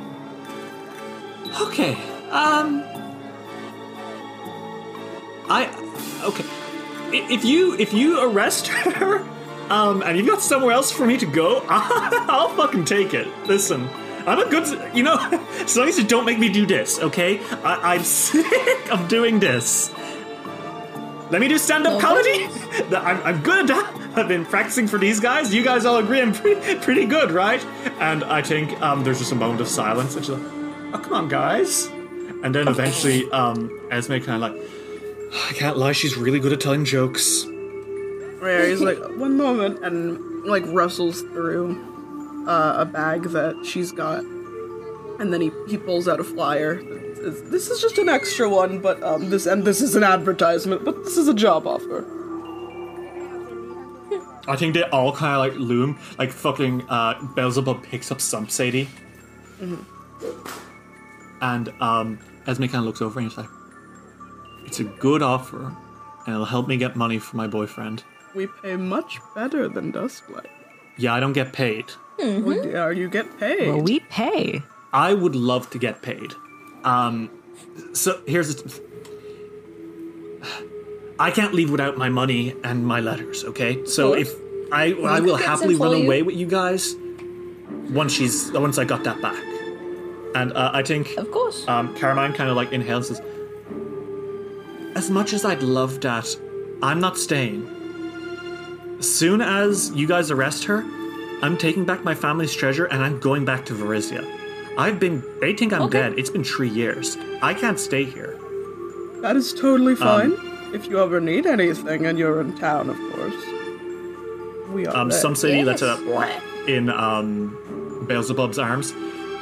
"Okay, um, I, okay, if you if you arrest her, um, and you've got somewhere else for me to go, I'll fucking take it. Listen." I'm a good, you know, as long as you don't make me do this, okay? I, I'm sick of doing this. Let me do stand-up comedy. I'm, I'm good at that. I've been practicing for these guys. You guys all agree I'm pretty, pretty good, right? And I think um, there's just a moment of silence, and she's like, "Oh, come on, guys." And then eventually, um, Esme kind of like, "I can't lie, she's really good at telling jokes." Where he's like, one moment, and like rustles through uh, a bag that she's got, and then he, he pulls out a flyer. This is just an extra one, but um, this and this is an advertisement, but this is a job offer. I think they all kind of like loom, like fucking uh, Beelzebub picks up Sump Sadie, and um, Esme kind of looks over and he's like, "It's a good offer, and it'll help me get money for my boyfriend." We pay much better than Dusklight. Yeah, I don't get paid. Well, yeah, you get paid. Well, we pay. I would love to get paid. Um, so here's the. I can't leave without my money and my letters. Okay, so if I I will happily run for you. away with you guys once she's once I got that back, and uh, I think Of course. um, Carmine kind of like inhales and says, As much as I'd love that, I'm not staying. Soon as you guys arrest her, I'm taking back my family's treasure and I'm going back to Varisia. I've been. They think I'm Okay. dead. It's been three years. I can't stay here. that is totally fine. if you ever need anything and you're in town, of course. We are Um, there. Sump Sadie that's Yes. uh, in um, Beelzebub's arms,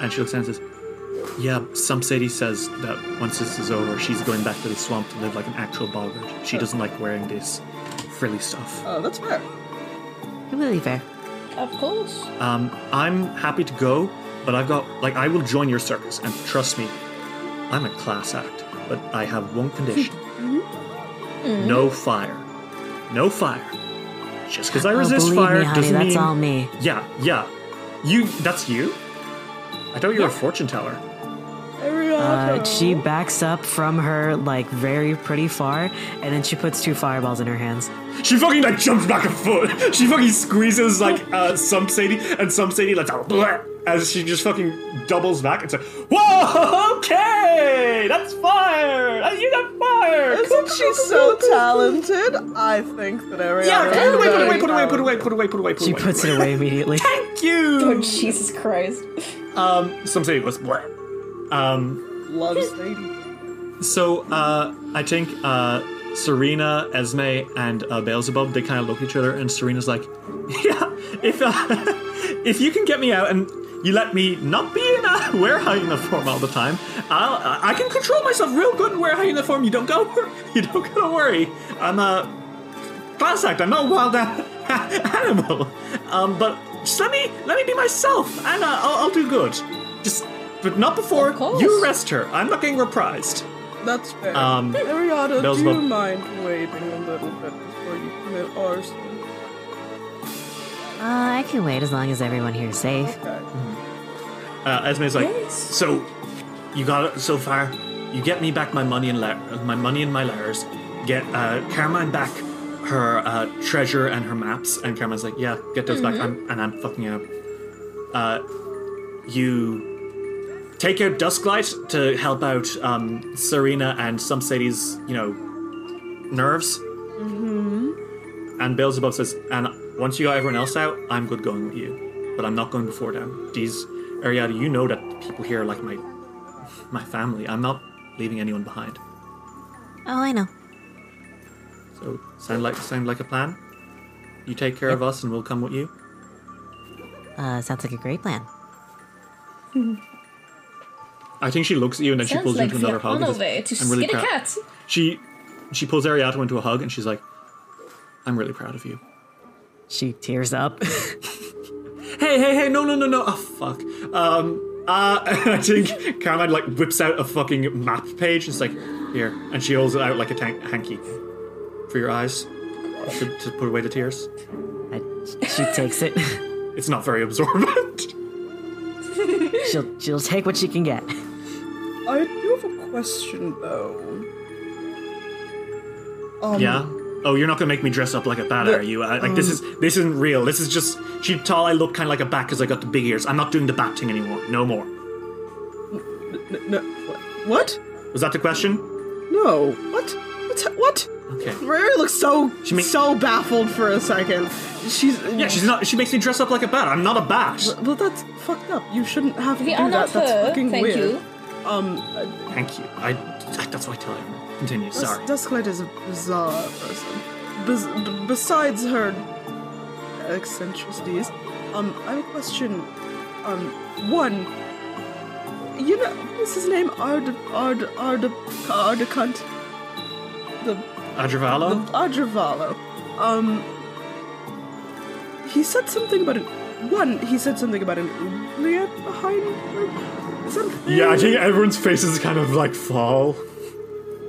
and she looks down and says, "Yeah, Sump Sadie says that once this is over, she's going back to the swamp to live like an actual boggart. She doesn't like wearing this frilly stuff." Uh, that's fair. Really fair. Of course. Um, I'm happy to go, but I've got like I will join your circus, and trust me, I'm a class act. But I have one condition: no fire, no fire. Just because I Oh, resist believe fire me, honey, doesn't that's mean all me. Yeah, yeah. You, that's you. I thought you were a fortune teller. Uh, she backs up from her like very pretty far, and then she puts two fireballs in her hands. She fucking like jumps back a foot. She fucking squeezes like uh, Sump Sadie, and Sump Sadie lets out bleh, as she just fucking doubles back. It's like, whoa, okay, that's fire. Uh, You got fire. Isn't she so talented? I think that Ariana. Yeah, put it is away, put it away, put it away, put it talented. away, put it away, put it away, put She away. puts it away immediately. Thank you. Oh, Jesus Christ. Um, Sump Sadie goes, what? Um, Loves lady. So uh, I think uh, Serena, Esme, and uh, Beelzebub they kind of look at each other, and Serena's like, "Yeah, if uh, if you can get me out and you let me not be in a warehouse uniform all the time, I'll I can control myself real good and wear high uniform. You don't go you don't gotta worry. I'm a class act. I'm not a wild animal. Um, but just let me let me be myself, and uh, I'll, I'll do good. Just." But not before you arrest her. I'm not getting reprised. That's fair. Um, Ariana, do you mind waiting a little bit before you commit arson? Uh, I can wait as long as everyone here is safe. Okay. Uh, Esme's like, Yes. so you got it so far. You get me back my money and la- my money and my letters. Get uh, Carmine back her uh, treasure and her maps. And Carmine's like, yeah, get those back. I'm, and I'm fucking out. Uh, you take out Dusklight to help out um, Serena and Sump Sadie's, you know, nerves. Mm-hmm. And Beelzebub says, and once you got everyone else out, I'm good going with you. But I'm not going before them. These, Ariada, you know that people here are like my, my family. I'm not leaving anyone behind. Oh, I know. So sound like sound like a plan. You take care of us, and we'll come with you. Uh, sounds like a great plan. I think she looks at you, and then she Sounds pulls you into another hug. and Anove to I'm really skin a proud. cat. She she pulls Ariata into a hug, and she's like, "I'm really proud of you." She tears up. Hey, hey, hey! No, no, no, no! Oh, fuck. Um, uh, I think Carmine like whips out a fucking map page. And it's like, here, and she holds it out like a tank- hanky for your eyes to, to put away the tears. I, she takes it. It's not very absorbent. she'll she'll take what she can get. I do have a question though. Um, yeah. Oh, you're not gonna make me dress up like a bat, The- are you? I, like this is this isn't real. This is just she tall. I look kind of like a bat because I got the big ears. I'm not doing the bat thing anymore. No more. N- no, what? Was that the question? No. What? What's ha- what? Okay. Rary looks so She ma- so baffled for a second. She's Yeah, she's not. She makes me dress up like a bat. I'm not a bat. Well, that's fucked up. You shouldn't have to We do that. not That's fucking Thank weird. you. Um, uh, Thank you. I. That's what I tell everyone. Continue. Dus- Sorry. Dusklight is a bizarre person. Bes- besides her eccentricities, um, I have a question. Um, one, you know, what's his name? Ard, Ard, Ard, Ardacunt? The Adravalo. Adravalo. Um, he said something about an. One, he said something about an oubliette behind her. Is that a thing? Yeah, I think everyone's faces kind of like fall.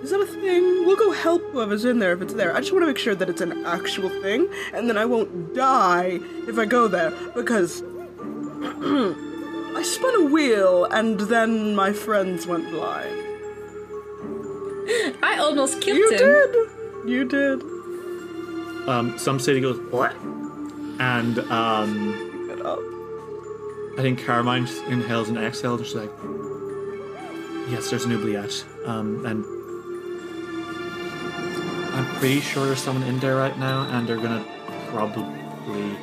Is that a thing? We'll go help whoever's in there if it's there. I just want to make sure that it's an actual thing, and then I won't die if I go there, because I spun a wheel and then my friends went blind. I almost killed You him. did! You did. Um, Sump Sadie goes what? And um, Pick it up. I think Carmine inhales and exhales, and she's like, "Yes, there's an oubliette." Um, and I'm pretty sure there's someone in there right now, and they're gonna probably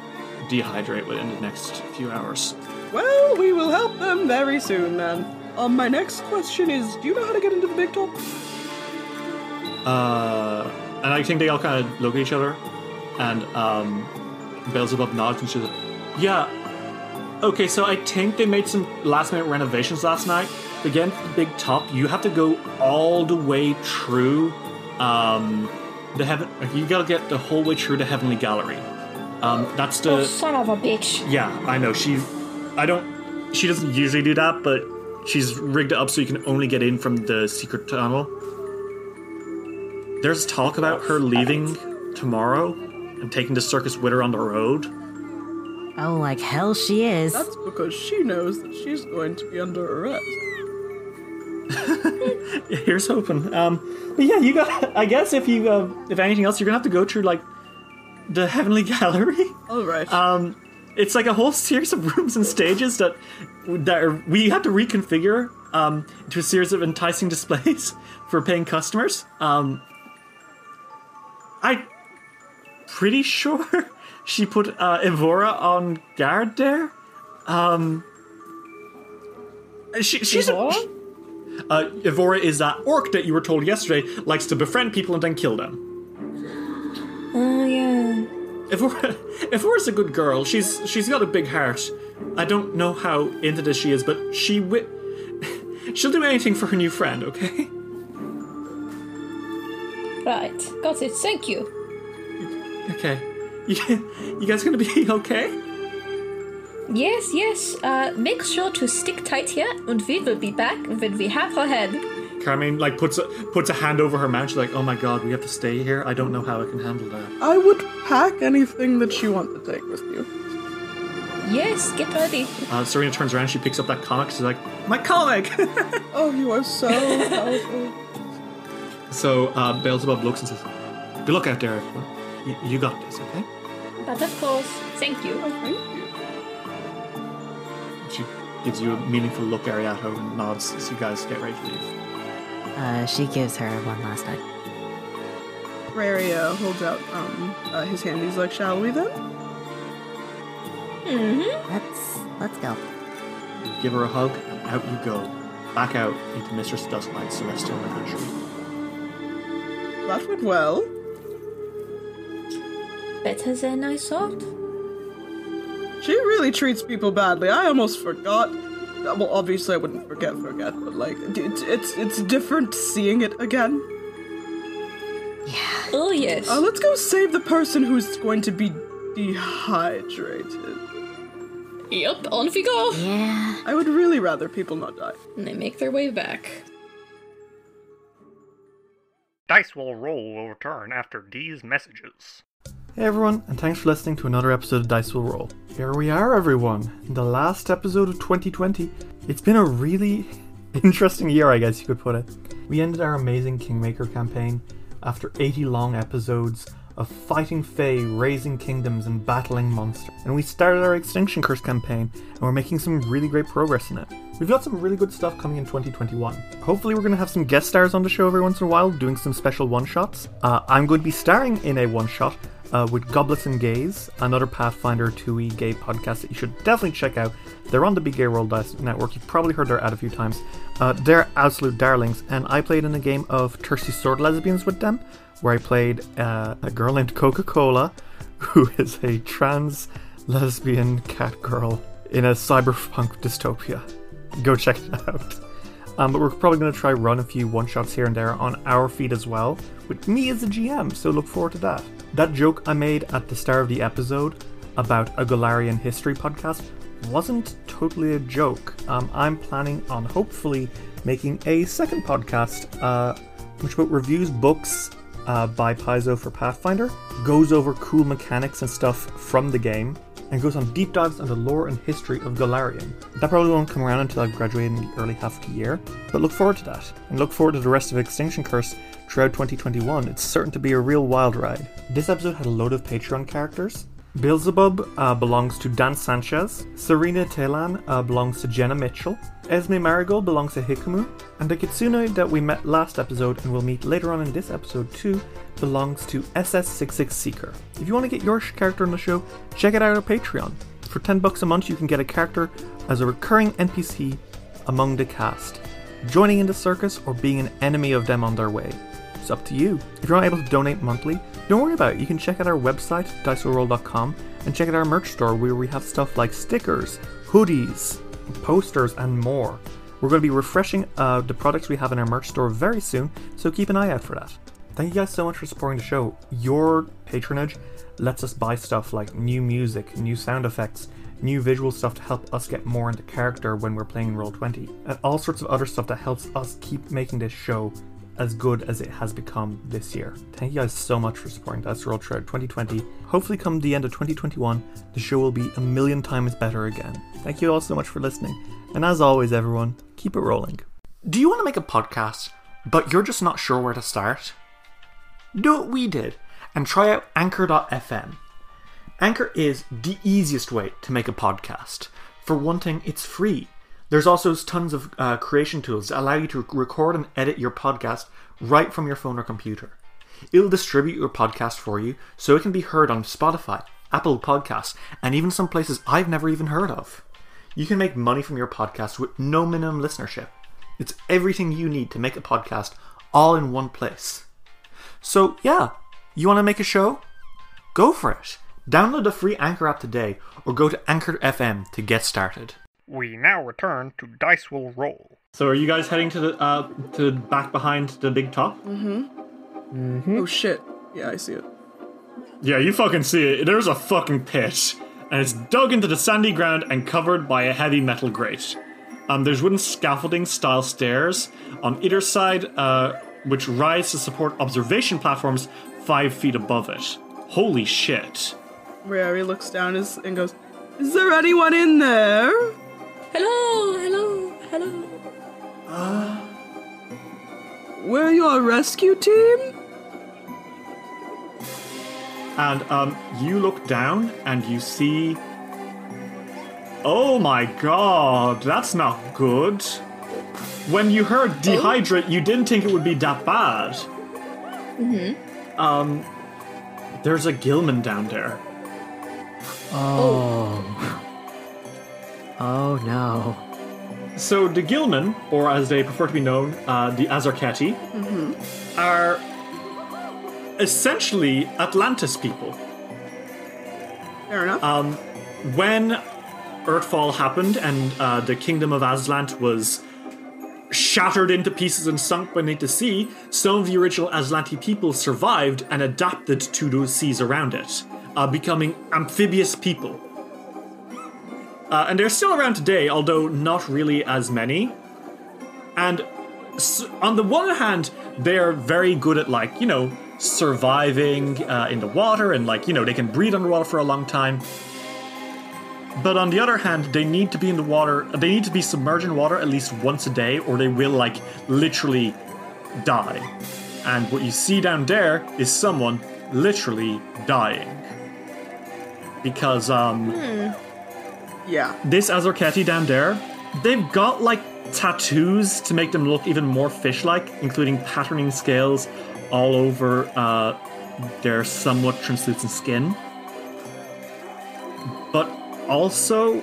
dehydrate within the next few hours. Well, we will help them very soon then. Um, my next question is do you know how to get into the big top? Uh, and I think they all kind of look at each other, and um, Beelzebub nods and she's like, "Yeah, okay. So I think they made some last-minute renovations last night. To get into the big top, you have to go all the way through um, the heaven. You gotta get the whole way through the heavenly gallery. Um, that's the Oh, son of a bitch. yeah. I know she. I don't. She doesn't usually do that, but she's rigged it up so you can only get in from the secret tunnel. There's talk about her leaving tomorrow and taking the circus with her on the road. Oh, like hell she is. That's because she knows that she's going to be under arrest. Here's hoping. Um, but yeah, you got. I guess if you, uh, if anything else, you're gonna have to go through like the heavenly gallery. Alright. Um, it's like a whole series of rooms and stages that that are, we had to reconfigure um, into a series of enticing displays for paying customers. Um, I pretty sure she put uh, Evora on guard there. Um, she, she's a, Evora? Uh, Evora is that orc that you were told yesterday likes to befriend people and then kill them. Oh yeah. Evora, Evora's a good girl. She's she's got a big heart. I don't know how into this she is, but she wi- she'll do anything for her new friend. Okay. Right, got it. Thank you. Okay. You, you guys gonna be okay? Yes, yes. Uh, make sure to stick tight here, and we will be back when we have her head. Carmine like puts a puts a hand over her mouth. She's like, "Oh my god, we have to stay here. I don't know how I can handle that." I would pack anything that you want to take with you. Yes, get ready. Uh, Serena turns around. She picks up that comic. She's like, "My comic." Oh, you are so powerful. so uh, Beelzebub looks and says, "Good luck out there. You, you got this, okay?" But of course, thank you. Thank you. She gives you a meaningful look, Ariato, and nods as you guys get ready to leave. Uh, she gives her one last hug. Raria holds out um uh, his hand. He's like, "Shall we then?" Mhm. Let's let's go. You give her a hug, and out you go, back out into Mistress Dusklight's celestial menagerie. That went well. Better than I thought. She really treats people badly. I almost forgot. Uh, Well, obviously, I wouldn't forget, forget, but like, it's it's it's different seeing it again. Yeah. Oh yes. Uh, let's go save the person who's going to be dehydrated. Yep, on if we go. Yeah. I would really rather people not die. And they make their way back. Dice will roll will return after these messages. Hey everyone, and thanks for listening to another episode of Dice Will Roll. Here we are, everyone, in the last episode of 2020. It's been a really interesting year, I guess you could put it. We ended our amazing Kingmaker campaign after 80 long episodes of fighting Fae, raising kingdoms, and battling monsters. And we started our Extinction Curse campaign, and we're making some really great progress in it. We've got some really good stuff coming in 2021. Hopefully, we're going to have some guest stars on the show every once in a while, doing some special one shots. Uh, I'm going to be starring in a one shot uh, with Goblets and Gays, another Pathfinder 2e gay podcast that you should definitely check out. They're on the Big Gay Dice Network. You've probably heard their ad a few times. Uh, they're absolute darlings, and I played in a game of Thirsty Sword Lesbians with them, where I played uh, a girl named Coca Cola, who is a trans lesbian cat girl in a cyberpunk dystopia. Go check it out. Um, but we're probably going to try run a few one shots here and there on our feed as well, with me as the GM, so look forward to that. That joke I made at the start of the episode about a Golarion history podcast wasn't totally a joke. Um, I'm planning on hopefully making a second podcast, uh, which about reviews books uh, by Paizo for Pathfinder, goes over cool mechanics and stuff from the game, and goes on deep dives on the lore and history of Golarion. That probably won't come around until I've graduated in the early half of the year, but look forward to that. And look forward to the rest of Extinction Curse throughout 2021. It's certain to be a real wild ride. This episode had a load of Patreon characters. Beelzebub uh, belongs to Dan Sanchez. Serena Telan uh, belongs to Jenna Mitchell. Esme Marigold belongs to Hikumu. And the Kitsune that we met last episode and will meet later on in this episode too belongs to SS66 Seeker. If you want to get your character on the show, check it out on Patreon. For 10 bucks a month, you can get a character as a recurring NPC among the cast, joining in the circus or being an enemy of them on their way. It's up to you. If you're not able to donate monthly, don't worry about it. You can check out our website, diceroll.com, and check out our merch store where we have stuff like stickers, hoodies, posters, and more. We're going to be refreshing uh, the products we have in our merch store very soon, so keep an eye out for that. Thank you guys so much for supporting the show. Your patronage lets us buy stuff like new music, new sound effects, new visual stuff to help us get more into character when we're playing Roll20, and all sorts of other stuff that helps us keep making this show as good as it has become this year. Thank you guys so much for supporting Dice Roll throughout 2020. Hopefully, come the end of 2021, the show will be a million times better again. Thank you all so much for listening, and as always, everyone, keep it rolling. Do you want to make a podcast, but you're just not sure where to start? Do what we did and try out Anchor.fm. Anchor is the easiest way to make a podcast. For one thing, it's free. There's also tons of uh, creation tools that allow you to record and edit your podcast right from your phone or computer. It'll distribute your podcast for you so it can be heard on Spotify, Apple Podcasts, and even some places I've never even heard of. You can make money from your podcast with no minimum listenership. It's everything you need to make a podcast all in one place. So, yeah, you want to make a show? Go for it. Download the free Anchor app today or go to Anchor FM to get started. We now return to Dice Will Roll. So, are you guys heading to the uh, to back behind the big top? Mhm. Mhm. Oh shit. Yeah, I see it. Yeah, you fucking see it. There's a fucking pit, and it's dug into the sandy ground and covered by a heavy metal grate. Um, there's wooden scaffolding style stairs on either side, uh, which rise to support observation platforms five feet above it. Holy shit! Rary looks down and goes, Is there anyone in there? Hello, hello, hello. We're your rescue team? And um, you look down and you see. Oh my god, that's not good. When you heard dehydrate, you didn't think it would be that bad. Mm-hmm. Um, there's a Gilman down there. Oh. Oh no. So the Gilman, or as they prefer to be known, uh, the Azarketi, are essentially Atlantis people. Fair enough. Um, when Earthfall happened and uh, the kingdom of Azlant was shattered into pieces and sunk beneath the sea, some of the original Azlanti people survived and adapted to those seas around it, uh, becoming amphibious people. Uh, and they're still around today, although not really as many. And s- on the one hand, they're very good at, like, you know, surviving uh, in the water and, like, you know, they can breathe underwater for a long time. But on the other hand, they need to be in the water, they need to be submerged in water at least once a day, or they will, like, literally die. And what you see down there is someone literally dying. Because, um, yeah. this Azarketi down there, they've got like tattoos to make them look even more fish-like, including patterning scales all over uh, their somewhat translucent skin. But also,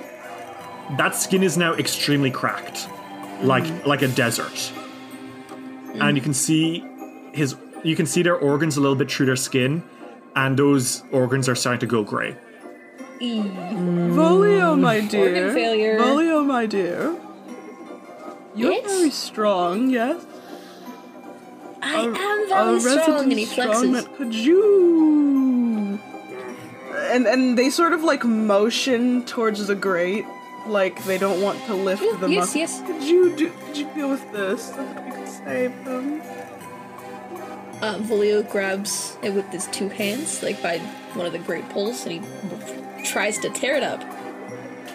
that skin is now extremely cracked, like like a desert. And you can see his, you can see their organs a little bit through their skin, and those organs are starting to go grey. Volio, my dear. Organ failure. Volio, my dear. You're Yes? very strong, yes? I am A very strong. And he flexes. Could you? And and they sort of like motion towards the grate, like they don't want to lift Oh, them yes, up. yes. Could you do? Could you deal with this so that we save them? Uh, Volio grabs it with his two hands, like by one of the great poles, and he tries to tear it up.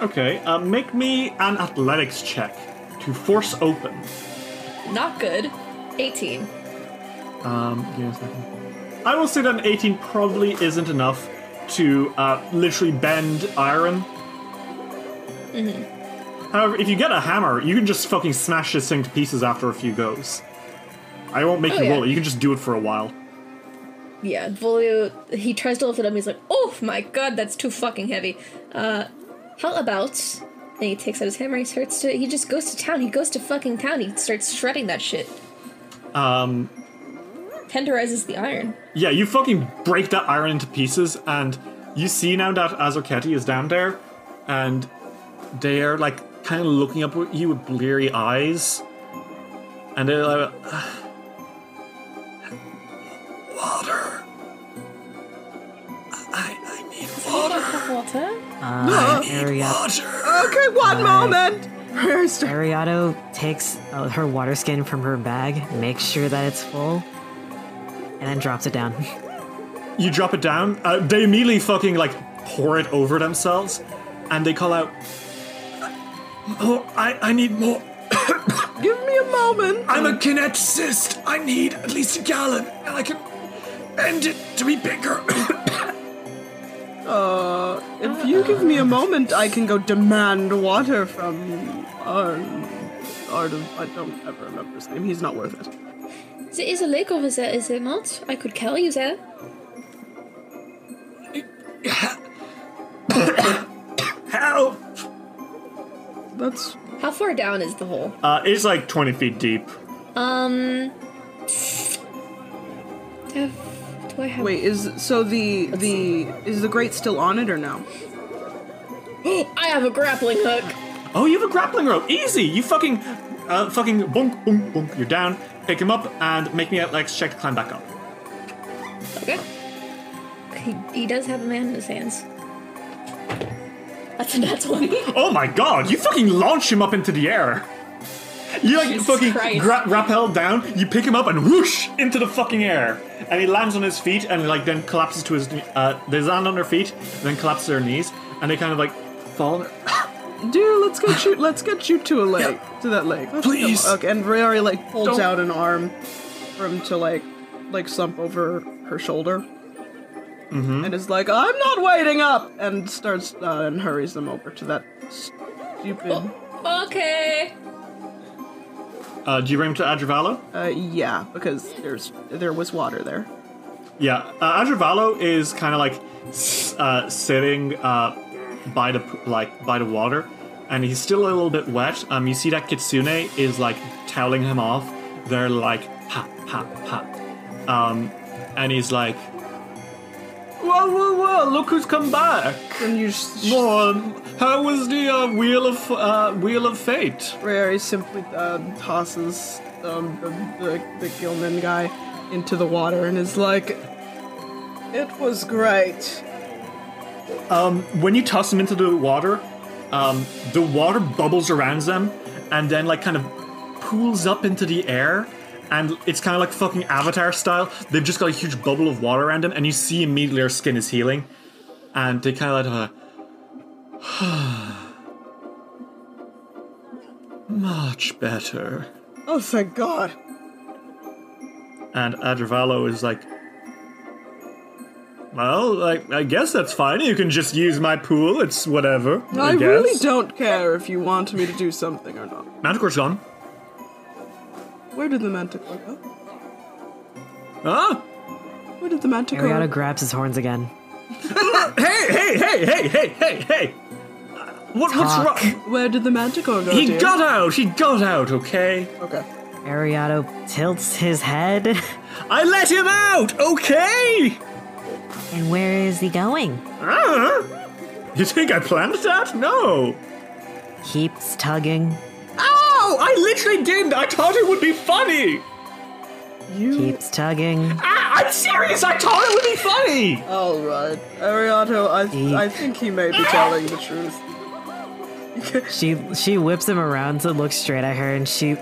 Okay, uh, make me an athletics check to force open. Not good. 18. Um, give me a second. I will say that an 18 probably isn't enough to uh, literally bend iron. Mhm. However, if you get a hammer, you can just fucking smash this thing to pieces after a few goes. I won't make Oh, you yeah. roll it. You can just do it for a while. Yeah, Volio, he tries to lift it up, and he's like, oh my god, that's too fucking heavy. Uh, how about. And he takes out his hammer, he starts to. He just goes to town. He goes to fucking town. He starts shredding that shit. Um, Tenderizes the iron. yeah, you fucking break that iron into pieces, and you see now that Azarketi is down there, and they are like kind of looking up at you with bleary eyes, and they're like, "Water, I, I need water, Water? Uh, Ariato, water." Okay, one moment. Where's the- Ariato takes uh, her water skin from her bag, makes sure that it's full, and then drops it down. You drop it down. Uh, they immediately fucking like pour it over themselves, and they call out, "Oh, I, I need more." Give me a moment. I'm a kineticist. I need at least a gallon, and I can bend it to be bigger. Uh, if you give me a moment, I can go demand water from Arn. Art of I don't ever remember his name. He's not worth it. There is a lake over there, is there not? I could carry you there. Help! That's How far down is the hole? Uh, it's like 20 feet deep. Um. Do I have? Wait, is so the the is the grate still on it or no? I have a grappling hook. Oh, you have a grappling rope. Easy. You fucking, uh, fucking bunk, bunk, bunk. You're down. Pick him up and make me a like check to climb back up. Okay. He, he does have a man in his hands. That's a nat 20. Oh my god! You fucking launch him up into the air. You like Jesus fucking Christ. gra- rappel down. You pick him up and whoosh into the fucking air, and he lands on his feet and like then collapses to his. knee- Uh, they land on their feet, and then collapse to their knees, and they kind of like fall. on Dude, let's get you. Let's get you to a lake, to that leg. Let's Please. Okay, and Riori like pulls Don't- out an arm for him to like, like slump over her shoulder, Mm-hmm. and is like, "I'm not waiting up," and starts uh, and hurries them over to that stupid. Okay. Uh, do you bring him to Adravalo? Uh, yeah, because there's there was water there. Yeah, uh, is kind of like uh, sitting uh, by the like by the water, and he's still a little bit wet. Um, you see that Kitsune is like toweling him off. They're like ha ha ha, um, and he's like, whoa whoa whoa! Look who's come back. And you, sh- Um, how was the uh, wheel of uh, wheel of fate? Riori simply uh, tosses um, the, the the Gilman guy into the water and is like, "It was great." Um, when you toss them into the water, um, the water bubbles around them and then like kind of pools up into the air. And it's kind of like fucking Avatar style. They've just got a huge bubble of water around them, and you see immediately their skin is healing. And they kind of like, uh, much better. Oh, thank God. And Adravalo is like, well, like, I guess that's fine. You can just use my pool. It's whatever. I, I really don't care if you want me to do something or not. Manticore's gone. Where did the manticore go? Huh? Where did the manticore? Ariana grabs his horns again. Hey, hey, hey, hey, hey, hey, hey! What, what's wrong? Where did the manticore go? He dear? got out. He got out. Okay. Okay. Ariado tilts his head. I let him out. Okay. And where is he going? Uh, you think I planned that? No. Keeps tugging, Ow! I literally didn't. I thought it would be funny. You. keeps tugging. Ah, I'm serious. I thought it would be funny. All right, Ariato. I He- I think he may be telling the truth. She she whips him around to look straight at her, and she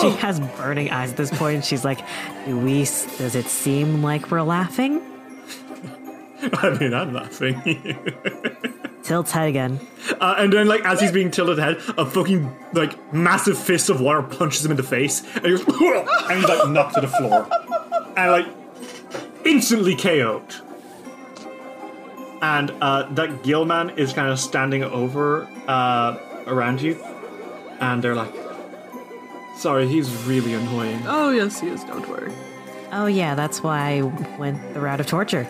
she has burning eyes at this point. And she's like, "Do we? Does it seem like we're laughing?" I mean, I'm laughing. Tilts head again. Uh, and then, like, as he's being tilted head, a fucking, like, massive fist of water punches him in the face, and he goes, and he's, like, knocked to the floor. And, like, instantly KO'd. And, uh, that Gilman is kind of standing over, uh, around you, and they're like, sorry, he's really annoying. Oh yes, he is. Don't worry. Oh yeah, that's why I went the route of torture.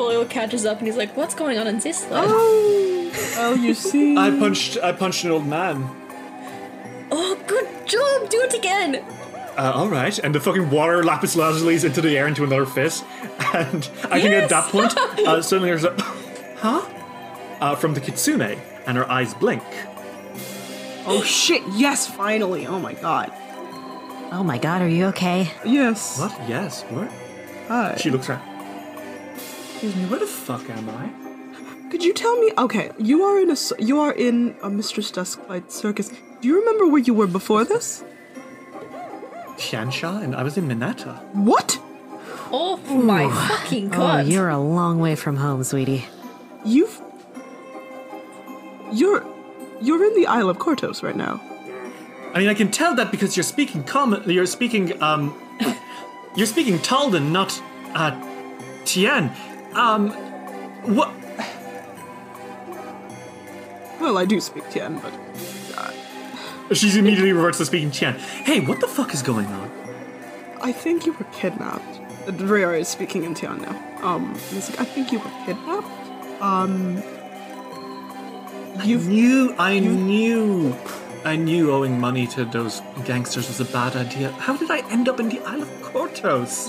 Volio catches up and he's like, "What's going on in this land?" Oh, well, you see. I punched, I punched an old man. Oh, good job! Do it again. Uh, all right, and the fucking water lapis lazuli into the air into another fist, and I think at that point, uh, suddenly there's a, huh, uh, from the kitsune, and her eyes blink. oh shit! Yes, finally. Oh my god. Oh my god, are you okay? Yes. What? Yes. What? Hi. She looks around. Excuse me. Where the fuck am I? Could you tell me? Okay, you are in a you are in a Mistress Dusklight circus. Do you remember where you were before this? Tian Xia, and I was in Mineta. What? Oh my fucking Oh, god! you're a long way from home, sweetie. You've you're you're in the Isle of Kortos right now. I mean, I can tell that because you're speaking common. You're speaking um, you're speaking Taldane, not uh, Tian. Um, what? Well, I do speak Tian, but She's immediately reverts to speaking Tian. Hey, what the fuck is going on? I think you were kidnapped. Uh, Rhea is speaking in Tian now. Um, he's like, I think you were kidnapped. Um, You knew. I knew. I knew owing money to those gangsters was a bad idea. How did I end up in the Isle of Kortos?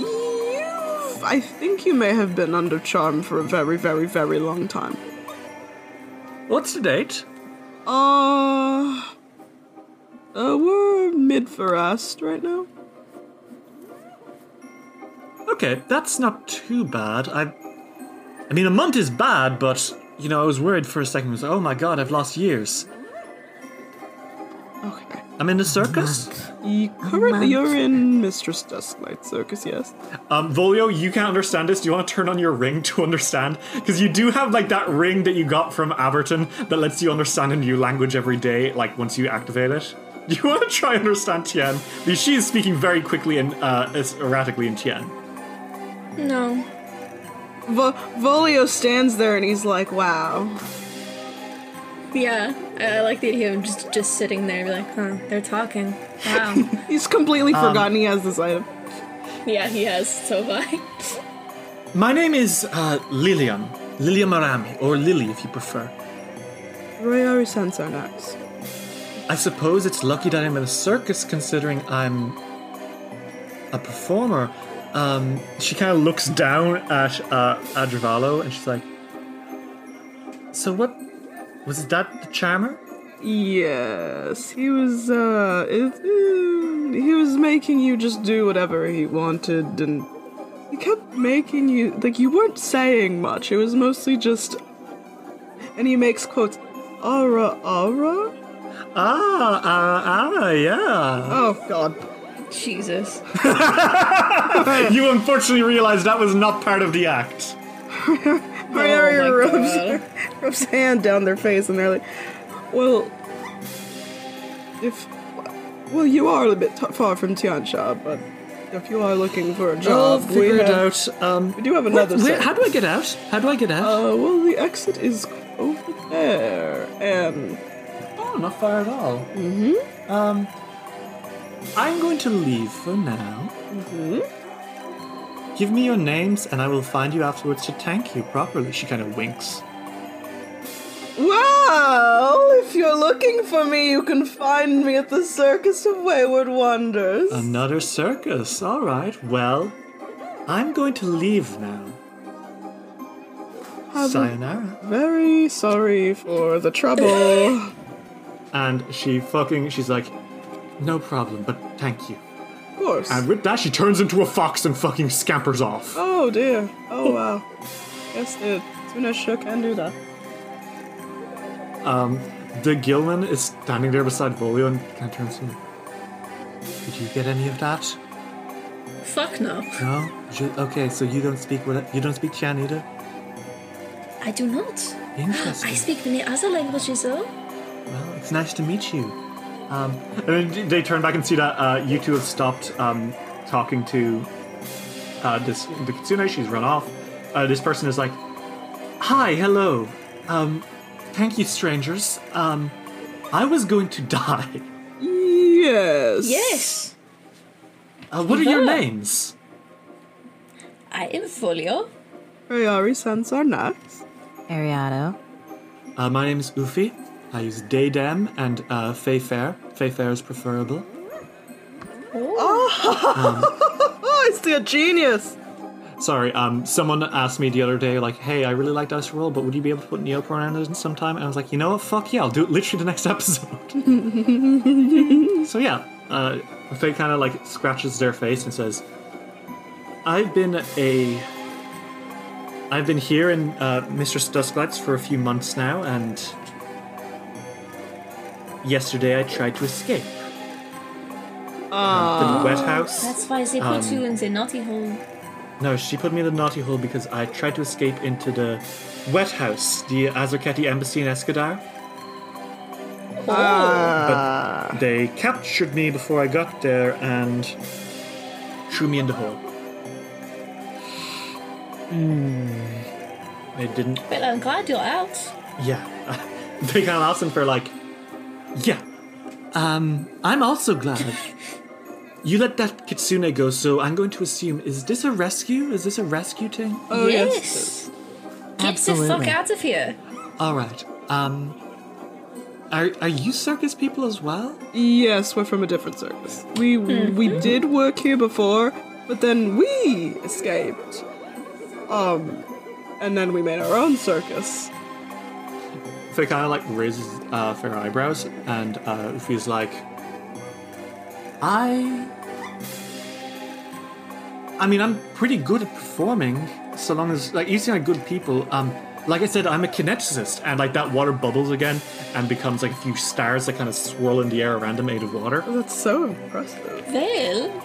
I think you may have been under charm for a very, very, very long time. What's the date? Uh, uh we're mid Pharast right now. Okay, that's not too bad. I, I mean, a month is bad, but you know, I was worried for a second. I was like, oh my god, I've lost years. Okay. I'm in the circus. You, currently, you're in Mistress Dusklight Circus, yes. Um, Volio, you can't understand this. Do you want to turn on your ring to understand? Because you do have like that ring that you got from Aberton that lets you understand a new language every day. Like once you activate it. Do you want to try and understand Tian? Because she is speaking very quickly and uh, erratically in Tian. No. Vo- Volio stands there and he's like, wow. Yeah, I, I like the idea of just just sitting there and be like, huh, they're talking. Wow. He's completely forgotten he has this item. yeah, he has. So have I. My name is uh, Lilian. Lilia Marami, or Lily if you prefer. Royari Sansarnax. I suppose it's lucky that I'm in a circus considering I'm a performer. Um, she kind of looks down at uh, Adravalo and she's like, So what? Was that the charmer? Yes, he was, uh, it, uh, he was making you just do whatever he wanted, and he kept making you, like, you weren't saying much, it was mostly just, and he makes quotes, aura, aura? Ah, ah, ah, yeah. Oh, God. Jesus. you unfortunately realized that was not part of the act. Mary my rubs, rubs hand down their face, and they're like, well, if, well, you are a little bit t- far from Tian Xia, but if you are looking for a job, we figure it have- out. Um, We do have another where- how do I get out? How do I get out? Uh, well, the exit is over there, and oh, not far at all. Mm-hmm. Um, I'm going to leave for now. Mm-hmm. Give me your names, and I will find you afterwards to thank you properly. She kind of winks. well, if you're looking for me, you can find me at the Circus of Wayward Wonders. Another circus. All right. Well, I'm going to leave now. A- Sayonara. Very sorry for the trouble. And she fucking, she's like, no problem, but thank you. Of course. And with that, she turns into a fox and fucking scampers off. Oh dear. Oh wow. Yes, the Tunasha can do that. Um, the Gilman is standing there beside Volio and kind of turns to me. Did you get any of that? Fuck no. No. You- okay, so you don't speak what you don't speak Chan either. I do not. Interesting. I speak many other languages though. Well, it's nice to meet you. Um, and then they turn back and see that uh, you two have stopped um, talking to uh, this the kitsune. She's run off. Uh, this person is like, "Hi, hello. Um, thank you, strangers. Um, I was going to die. Yes. Yes. Uh, what are your names? I am Volio. Rayari Sansarnax. Ariado. Uh, my name is Ufi. I use Daydam and uh, Fay Fair. Fay Fair is preferable. Oh, I see a genius. Sorry, um, someone asked me the other day, like, hey, I really like Dice Roll, but would you be able to put neopronouns in sometime? And I was like, you know what, fuck yeah, I'll do it literally the next episode. so yeah, uh, Faye kind of like scratches their face and says, I've been a. I've been here in uh, Mistress Dusklights for a few months now, and. Yesterday I tried to escape. Uh, the ah. wet house. That's why they put you um, in the naughty hole. No, she put me in the naughty hole because I tried to escape into the wet house, the Azarketi embassy in Escadar. Ah. But they captured me before I got there and threw me in the hole. Mmm. They didn't. But I'm glad you're out. Yeah. they kind of asked him for like, yeah. Um, I'm also glad. You let that kitsune go, so I'm going to assume is this a rescue? Is this a rescue thing? Oh yes. yes. Get the fuck out of here. All right. Um, Are, are you circus people as well? Yes, we're from a different circus. We we did work here before, but then we escaped. Um, and then we made our own circus. Faye kind of like raises uh, fair eyebrows, and uh, Ufi's like, I. I mean, I'm pretty good at performing, so long as like you seem like good people. Um, like I said, I'm a kineticist, and like that water bubbles again and becomes like a few stars that kind of swirl in the air around him made of water. That's so impressive. Well,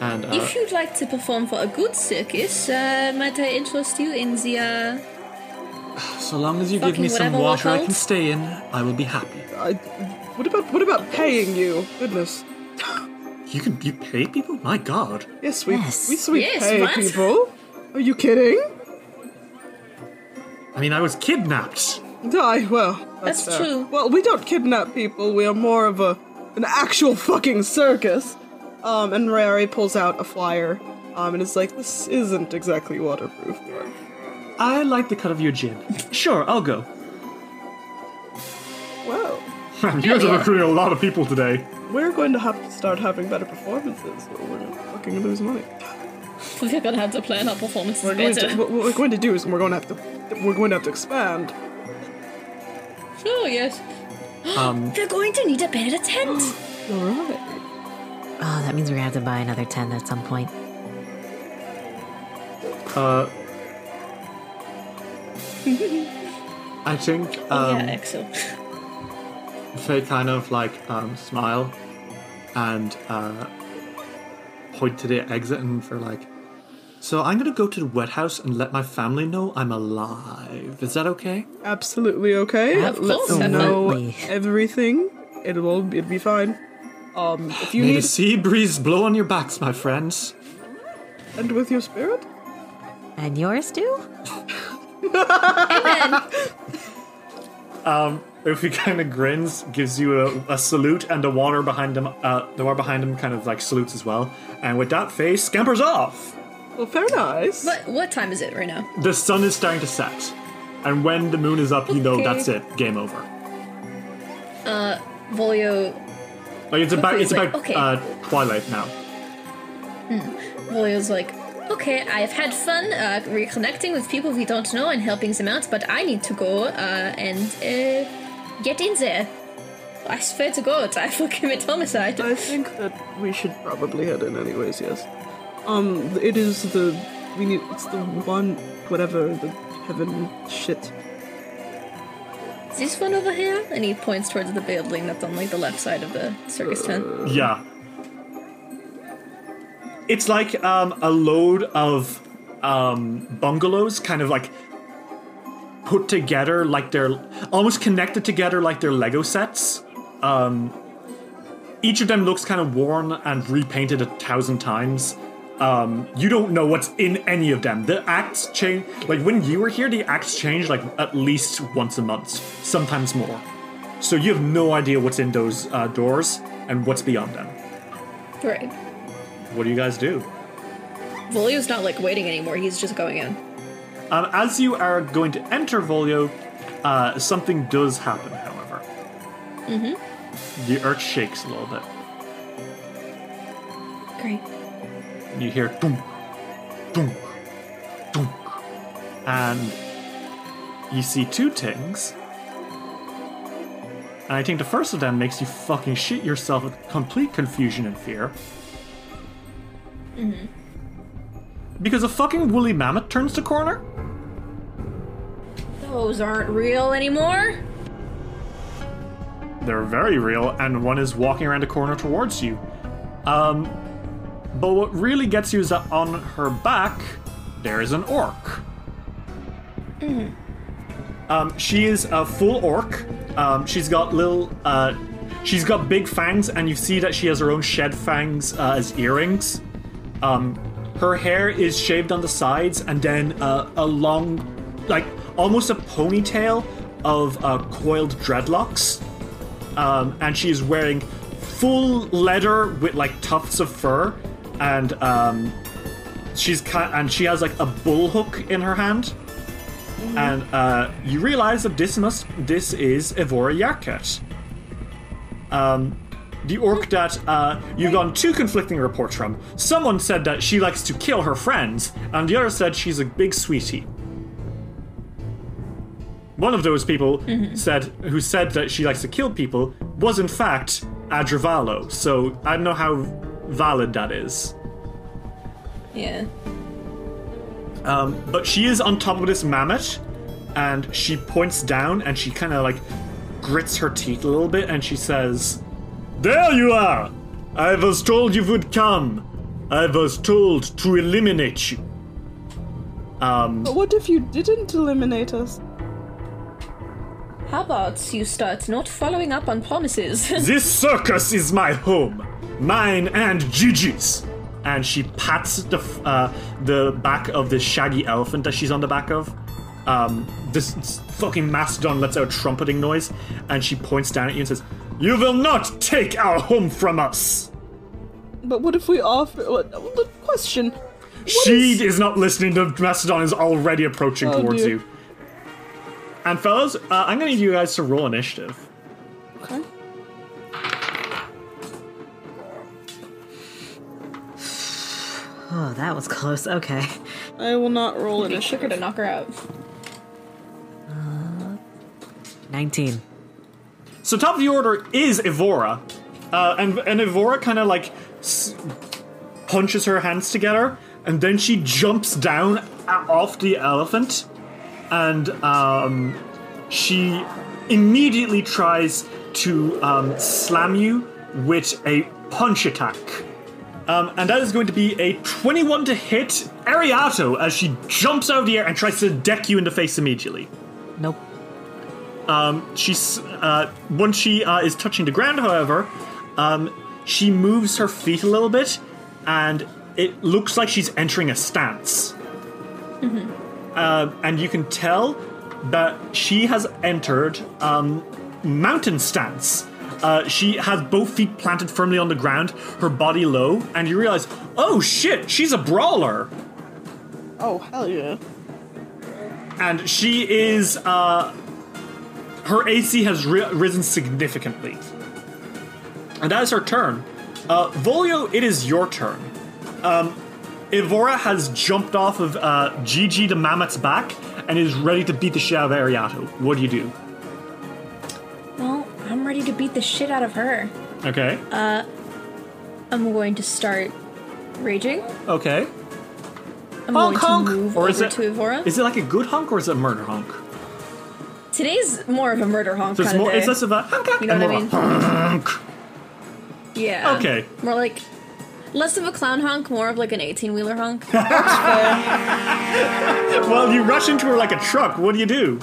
And uh, if you'd like to perform for a good circus, uh, might I interest you in the uh, so long as you give me some water I can stay in, I will be happy. I, what about what about paying you? Goodness. You can you pay people? My God. Yes, we Yes. we sweet Yes, pay what? people. Are you kidding? I mean, I was kidnapped. Die. Well, that's, That's true. Well, we don't kidnap people. We are more of a an actual fucking circus. Um, and Rary pulls out a flyer. Um, and is like, this isn't exactly waterproof. but I like the cut of your gin. Sure, I'll go. Well, you guys are recruiting a lot of people today. we're going to have to start having better performances, or we're gonna fucking lose money. we're gonna have to plan our performances We're going better. to, what what we're going to do is we're going to have to we're going to have to expand. Oh yes. Um, They're going to need a better tent. All right. Oh, that means we're gonna have to buy another tent at some point. uh, I think um, yeah, Axel. Faye kind of like um, smile and uh, point to the exit and for like. So I'm gonna go to the wet house and let my family know I'm alive. Is that okay? Absolutely okay. Of Let course, them know everything. It will it'll be fine. Um, if you May the need sea breeze blow on your backs, my friends. and with your spirit. And yours too? If he kind of grins, gives you a, a salute, and the water behind him, uh, the water behind him, kind of like salutes as well. And with that face, scampers off. Well, fair nice. What what time is it right now? The sun is starting to set, and when the moon is up, you know Okay. that's it. Game over. Uh, Volio Like it's about it's like, about okay. uh, twilight now. Volio's like, okay, I've had fun uh, reconnecting with people we don't know and helping them out, but I need to go uh, and uh, get in there. I swear to God, I will commit homicide. I think that we should probably head in anyways. Yes. Um, it is the we need. It's the one whatever the heaven shit. This one over here? And he points towards the building that's on like the left side of the circus tent. Yeah. It's like um, a load of um, bungalows, kind of like put together, like they're almost connected together, like they're Lego sets. Um, each of them looks kind of worn and repainted a thousand times. Um, you don't know what's in any of them. The acts change. Like when you were here, the acts change like at least once a month, sometimes more. So you have no idea what's in those uh, doors and what's beyond them. Right. What do you guys do? Volio's not like waiting anymore, he's just going in. Um, as you are going to enter Volio, uh, something does happen, however. Mm-hmm. The earth shakes a little bit. Great. You hear dunk, dunk, dunk. And you see two things. And I think the first of them makes you fucking shit yourself with complete confusion and fear. Because a fucking woolly mammoth turns the corner? Those aren't real anymore? They're very real, and one is walking around a corner towards you. Um, but what really gets you is that on her back, there is an orc. Mhm. Um, she is a full orc. Um, she's got little, uh, she's got big fangs, and you see that she has her own shed fangs uh, as earrings. Um, her hair is shaved on the sides, and then uh, a long, like almost a ponytail of uh, coiled dreadlocks. Um, and is wearing full leather with like tufts of fur, and um, she's ki- and she has like a bull hook in her hand. And uh, you realize that this must this is Evora Yarket. um, the orc that uh, you've gotten two conflicting reports from. Someone said that she likes to kill her friends, and the other said she's a big sweetie. One of those people said, who said that she likes to kill people, was in fact Adravalo. So I don't know how valid that is. Yeah. Um, but she is on top of this mammoth, and she points down and she kind of like grits her teeth a little bit, and she says, "There you are. I was told you would come. I was told to eliminate you." Um, But what if you didn't eliminate us? How about you start not following up on promises? this circus is my home, mine and Gigi's. And she pats the f- uh, the back of the shaggy elephant that she's on the back of. Um, this s- fucking mastodon lets out a trumpeting noise, and she points down at you and says, "You will not take our home from us." But what if we offer? What, the question. What she is- is... not listening. The mastodon is already approaching Oh, towards dear. you. And fellas, uh, I'm gonna need you guys to roll initiative. Okay. Oh, that was close. Okay. I will not roll It'd be quicker initiative. to knock her out. 19. So top of the order is Evora, uh, and and Evora kind of like s- punches her hands together, and then she jumps down a- off the elephant, and um, she immediately tries to um, slam you with a punch attack. Um, and that is going to be a 21 to hit Ariato as she jumps out of the air and tries to deck you in the face immediately. Nope. She's uh, once she uh, is touching the ground, however, um, she moves her feet a little bit, and it looks like she's entering a stance. Uh, and you can tell that she has entered um, mountain stance. Uh, she has both feet planted firmly on the ground, her body low, and you realize, oh shit, she's a brawler. Oh hell yeah! and she is uh her AC has ri- risen significantly. And that is her turn. Uh Volio, it is your turn. Um Ivora has jumped off of uh Gigi the Mammoth's back and is ready to beat the shit out of Ariato. What do you do? Well, I'm ready to beat the shit out of her. Okay. Uh, I'm going to start raging. okay. I'm Honk, going to move Or is over it- to Evora. Is it like a good honk or is it a murder honk? Today's more of a murder honk So it's kind more of day. it's less of a honk, honk, You know and what I mean? honk. yeah. Okay. More like less of a clown honk, more of like an 18 wheeler honk. Well, you rush into her like a truck. What do you do?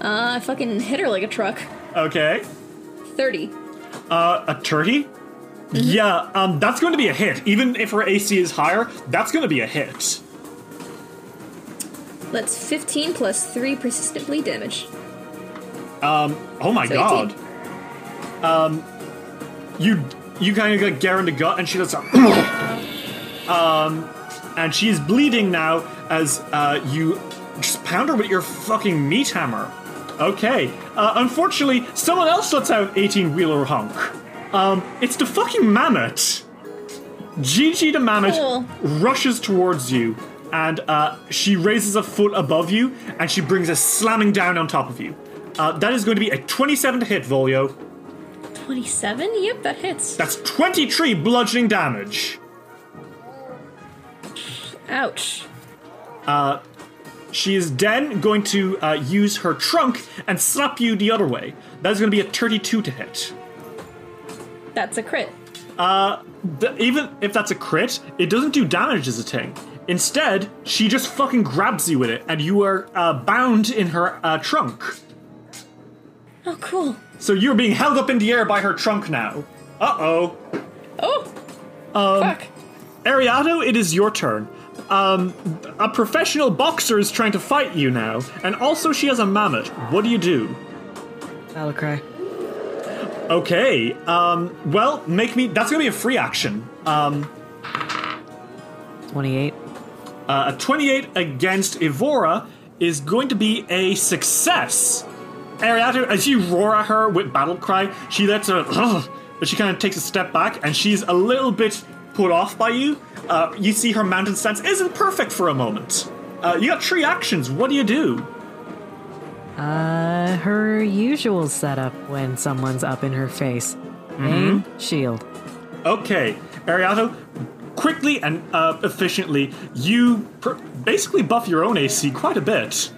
Uh, I fucking hit her like a truck. Okay. 30. Uh, a turkey? Yeah, um, that's going to be a hit. Even if her AC is higher, that's going to be a hit. That's 15 plus 3 persistent bleed damage. Um, Oh my So god. 18. Um, you you kind of like get her in the gut, and she does. A um, and she is bleeding now as uh, you just pound her with your fucking meat hammer. Okay. Uh, unfortunately, someone else lets out 18 wheeler honk. Um, it's the fucking mammoth. Gigi the mammoth Cool. rushes towards you, and uh, she raises a foot above you, and she brings a slamming down on top of you. Uh, that is going to be a 27 to hit, Volio. 27? Yep, that hits. That's 23 bludgeoning damage. Ouch. She is then going to uh, use her trunk and slap you the other way. That is going to be a 32 to hit. That's a crit. The- even if that's a crit, it doesn't do damage as a thing. Instead, she just fucking grabs you with it, and you are uh, bound in her uh, trunk. Oh, cool. So you're being held up in the air by her trunk now. Uh oh. Oh! Um, Fuck. Ariato, it is your turn. Um, a professional boxer is trying to fight you now, and also she has a mammoth. What do you do? I'll cry. Okay. Um. Well, make me. That's gonna be a free action. Um. 28. Uh, a 28 against Evora is going to be a success. Ariado, as you roar at her with battle cry, she lets her, Ugh, but she kind of takes a step back, and she's a little bit put off by you. Uh, you see her mountain stance isn't perfect for a moment. Uh, you got three actions. What do you do? Uh, her usual setup when someone's up in her face. Aim, shield. Okay, Ariado, quickly and uh, efficiently, you pr- basically buff your own AC quite a bit.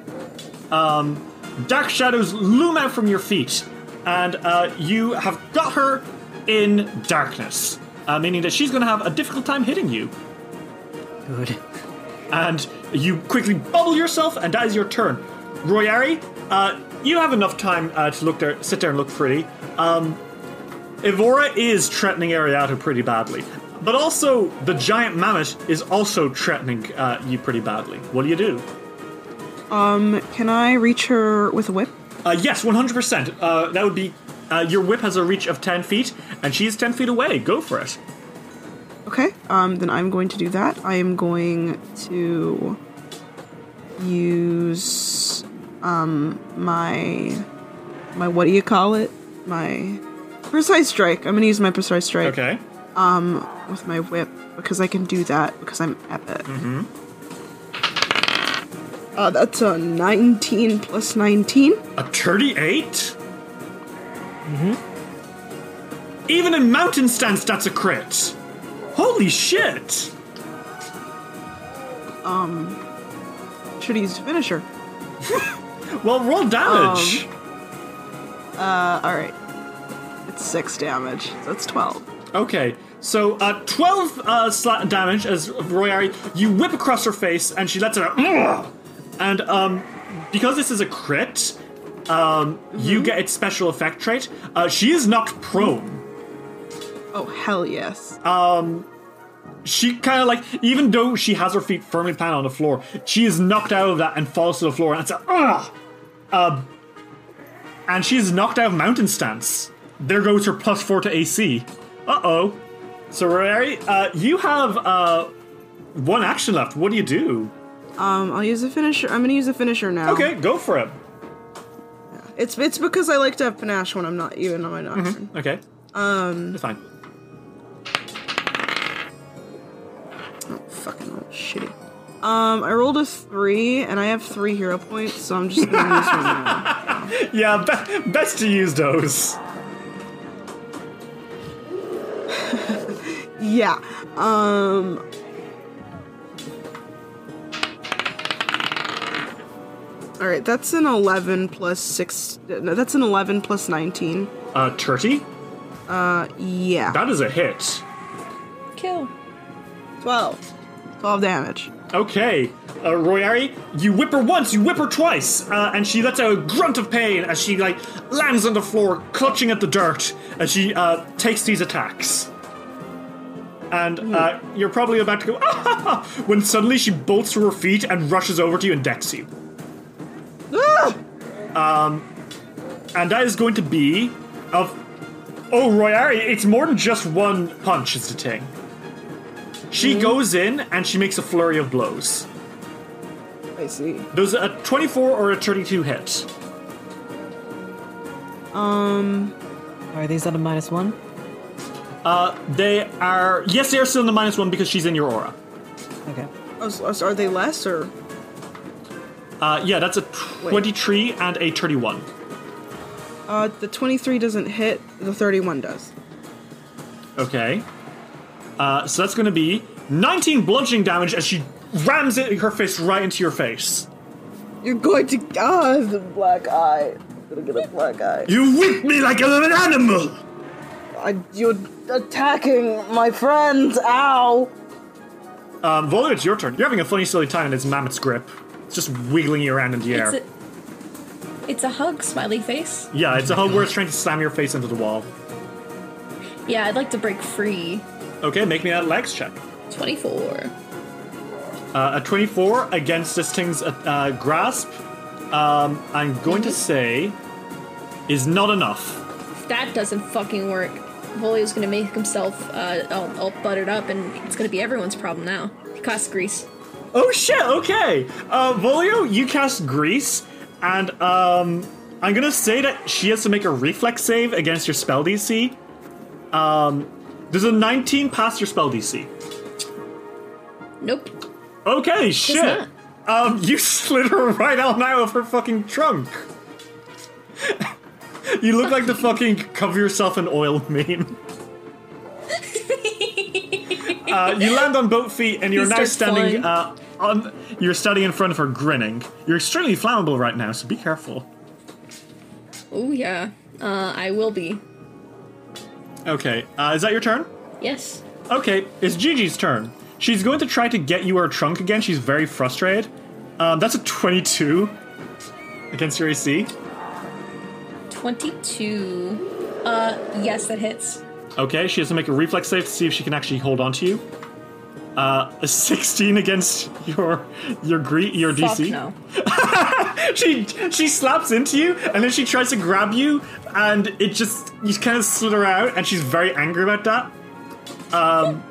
Um, dark shadows loom out from your feet, and uh, you have got her in darkness, uh, meaning that she's going to have a difficult time hitting you. Good. And you quickly bubble yourself, and that is your turn. Royari, uh, you have enough time uh, to look there, sit there and look pretty. Um, Evora is threatening Ariado pretty badly, but also the giant mammoth is also threatening uh, you pretty badly. What do you do? Um, can I reach her with a whip? Uh, yes, 100%. Uh, that would be. Uh, your whip has a reach of 10 feet, and she's 10 feet away. Go for it. Okay, um, then I'm going to do that. I am going to use um my my what do you call it? My precise strike. I'm gonna use my precise strike Okay. With my whip because I can do that because I'm epic. Mm-hmm. Uh, that's a 19 plus 19. A 38? Mm-hmm. Even in mountain stance, that's a crit. Holy shit! Um, Should have used finisher. Well, roll damage. Uh, alright. It's 6 damage. So that's 12. Okay, so uh, 12 uh, slat damage as Royari, you whip across her face and she lets it out. And um, because this is a crit, um, you get its special effect trait. Uh, she is knocked prone. Oh, hell yes. She kind of like, even though she has her feet firmly planted on the floor, she is knocked out of that and falls to the floor. And it's a, ugh! Um, and she's knocked out of mountain stance. There goes her plus four to AC. Uh oh. So, Royari, uh, you have uh, one action left. What do you do? Um, I'll use a finisher. I'm gonna use a finisher now. Okay, go for it. It's it's because I like to have panache when I'm not even on my doctrine. Okay. Um. It's fine. Oh, fucking roll shitty. Um, I rolled a three, and I have three hero points, so I'm just gonna use one now. Yeah, be- best to use those. Yeah. Um. All right, that's an 11 plus 6 no, that's an 11 plus 19. Uh, Turty, Uh Yeah. that is a hit. Kill. 12. 12 damage. Okay, uh, Royari, you whip her once, you whip her twice, uh, and she lets out a grunt of pain as she like lands on the floor, clutching at the dirt as she uh, takes these attacks. And uh, you're probably about to go "Ah!" when suddenly she bolts to her feet and rushes over to you and decks you. Ah! And that is going to be of oh Royari, it's more than just one punch is the thing. She goes in and she makes a flurry of blows. I see. Does a 24 or a 32 hit? Um, Are these at a minus one? Uh, they are yes, they are still in the minus one because she's in your aura. Okay. oh, are they less or? Uh, yeah, that's a 23 and a 31. Uh, the 23 doesn't hit, the 31 does. Okay. Uh, so that's going to be 19 bludgeoning damage as she rams it, her fist right into your face. You're going to. Ah, the black eye. I'm gonna get a black eye. You whip me like an animal. I, you're attacking my friends. Ow! Um, Volio, it's your turn. You're having a funny, silly time in its mammoth's grip. It's just wiggling you around in the air. It's a, it's a hug, smiley face. yeah, it's a hug where it's trying to slam your face into the wall. Yeah, I'd like to break free. Okay, make me that legs check. 24. Uh, a 24 against this thing's uh, uh, grasp, um, I'm going to say, is not enough. If that doesn't fucking work, Volio's gonna make himself uh, all, all buttered up, and it's gonna be everyone's problem now. He casts grease. Oh shit, okay. Uh, Volio, you cast Grease, and um, I'm gonna say that she has to make a reflex save against your spell DC. Um, does a 19 pass your spell DC? Nope. Okay, shit. not. Um, you slid her right out now of her fucking trunk. You look like the fucking cover yourself in oil meme. uh, you land on both feet, and you're You now standing. Uh, on, you're standing in front of her, grinning. You're extremely flammable right now, so be careful. Oh yeah. Uh, I will be. Okay, uh, is that your turn? Yes. Okay, it's Gigi's turn. She's going to try to get you her trunk again. She's very frustrated. Um, that's a 22 against your AC. Twenty-two. Uh, yes, that hits. Okay, she has to make a reflex save to see if she can actually hold on to you. Uh, a 16 against your your gre- your Fuck DC. no. She she slaps into you and then she tries to grab you and it just you kind of slither out and she's very angry about that. Um,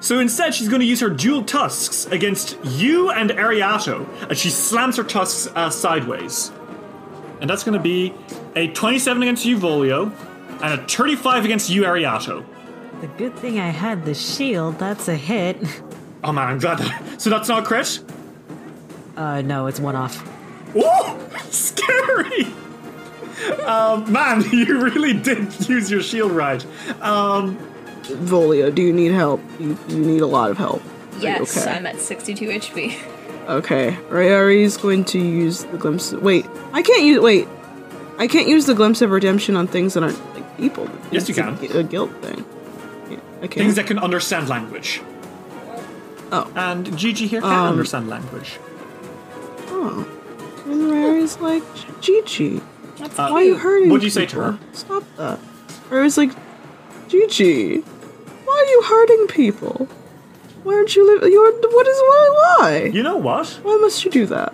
so instead she's going to use her dual tusks against you and Ariato and she slams her tusks uh, sideways. And that's going to be a 27 against you, Volio, and a 35 against you, Ariato. The good thing I had the shield. That's a hit. Oh man, I'm glad. That, so that's not a crit. Uh, no, it's one off. Ooh, scary. Um, man, you really did use your shield right. Um, Volia, do you need help? You, you need a lot of help. Are Yes, okay? I'm at 62 HP. Okay, Rayari is going to use the glimpse. Wait, I can't use. Wait, I can't use the glimpse of redemption on things that aren't like people. Yes, you It's a- can. A, guilt thing. Yeah, I can't. things that can understand language. oh, And Gigi here can Um, understand language. oh. And Rayari's like, Gigi, Uh, why are you hurting? What'd you say to her? Stop that. Rayari's like, Gigi, why are you hurting people? Why aren't you living? You're what is why? Why? You know what? Why must you do that?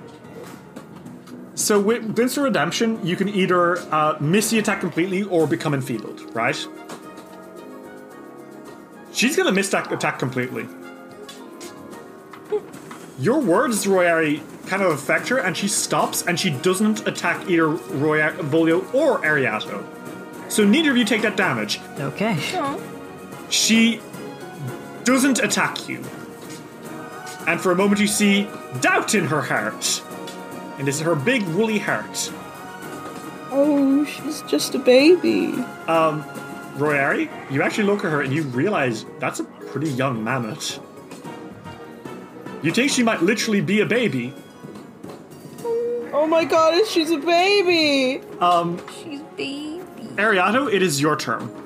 So with of Redemption, you can either uh, miss the attack completely or become enfeebled, right? She's gonna miss that attack completely. Your words, Royari, kind of affect her, and she stops and she doesn't attack either Roya, Volio or Ariato. So neither of you take that damage. Okay. She doesn't attack you. And for a moment you see doubt in her heart. And it's her big woolly heart. Oh, she's just a baby. Um, Royari, you actually look at her and you realize that's a pretty young mammoth. You think she might literally be a baby. Oh my god, she's a baby! Um, she's baby. Ariato, it is your turn.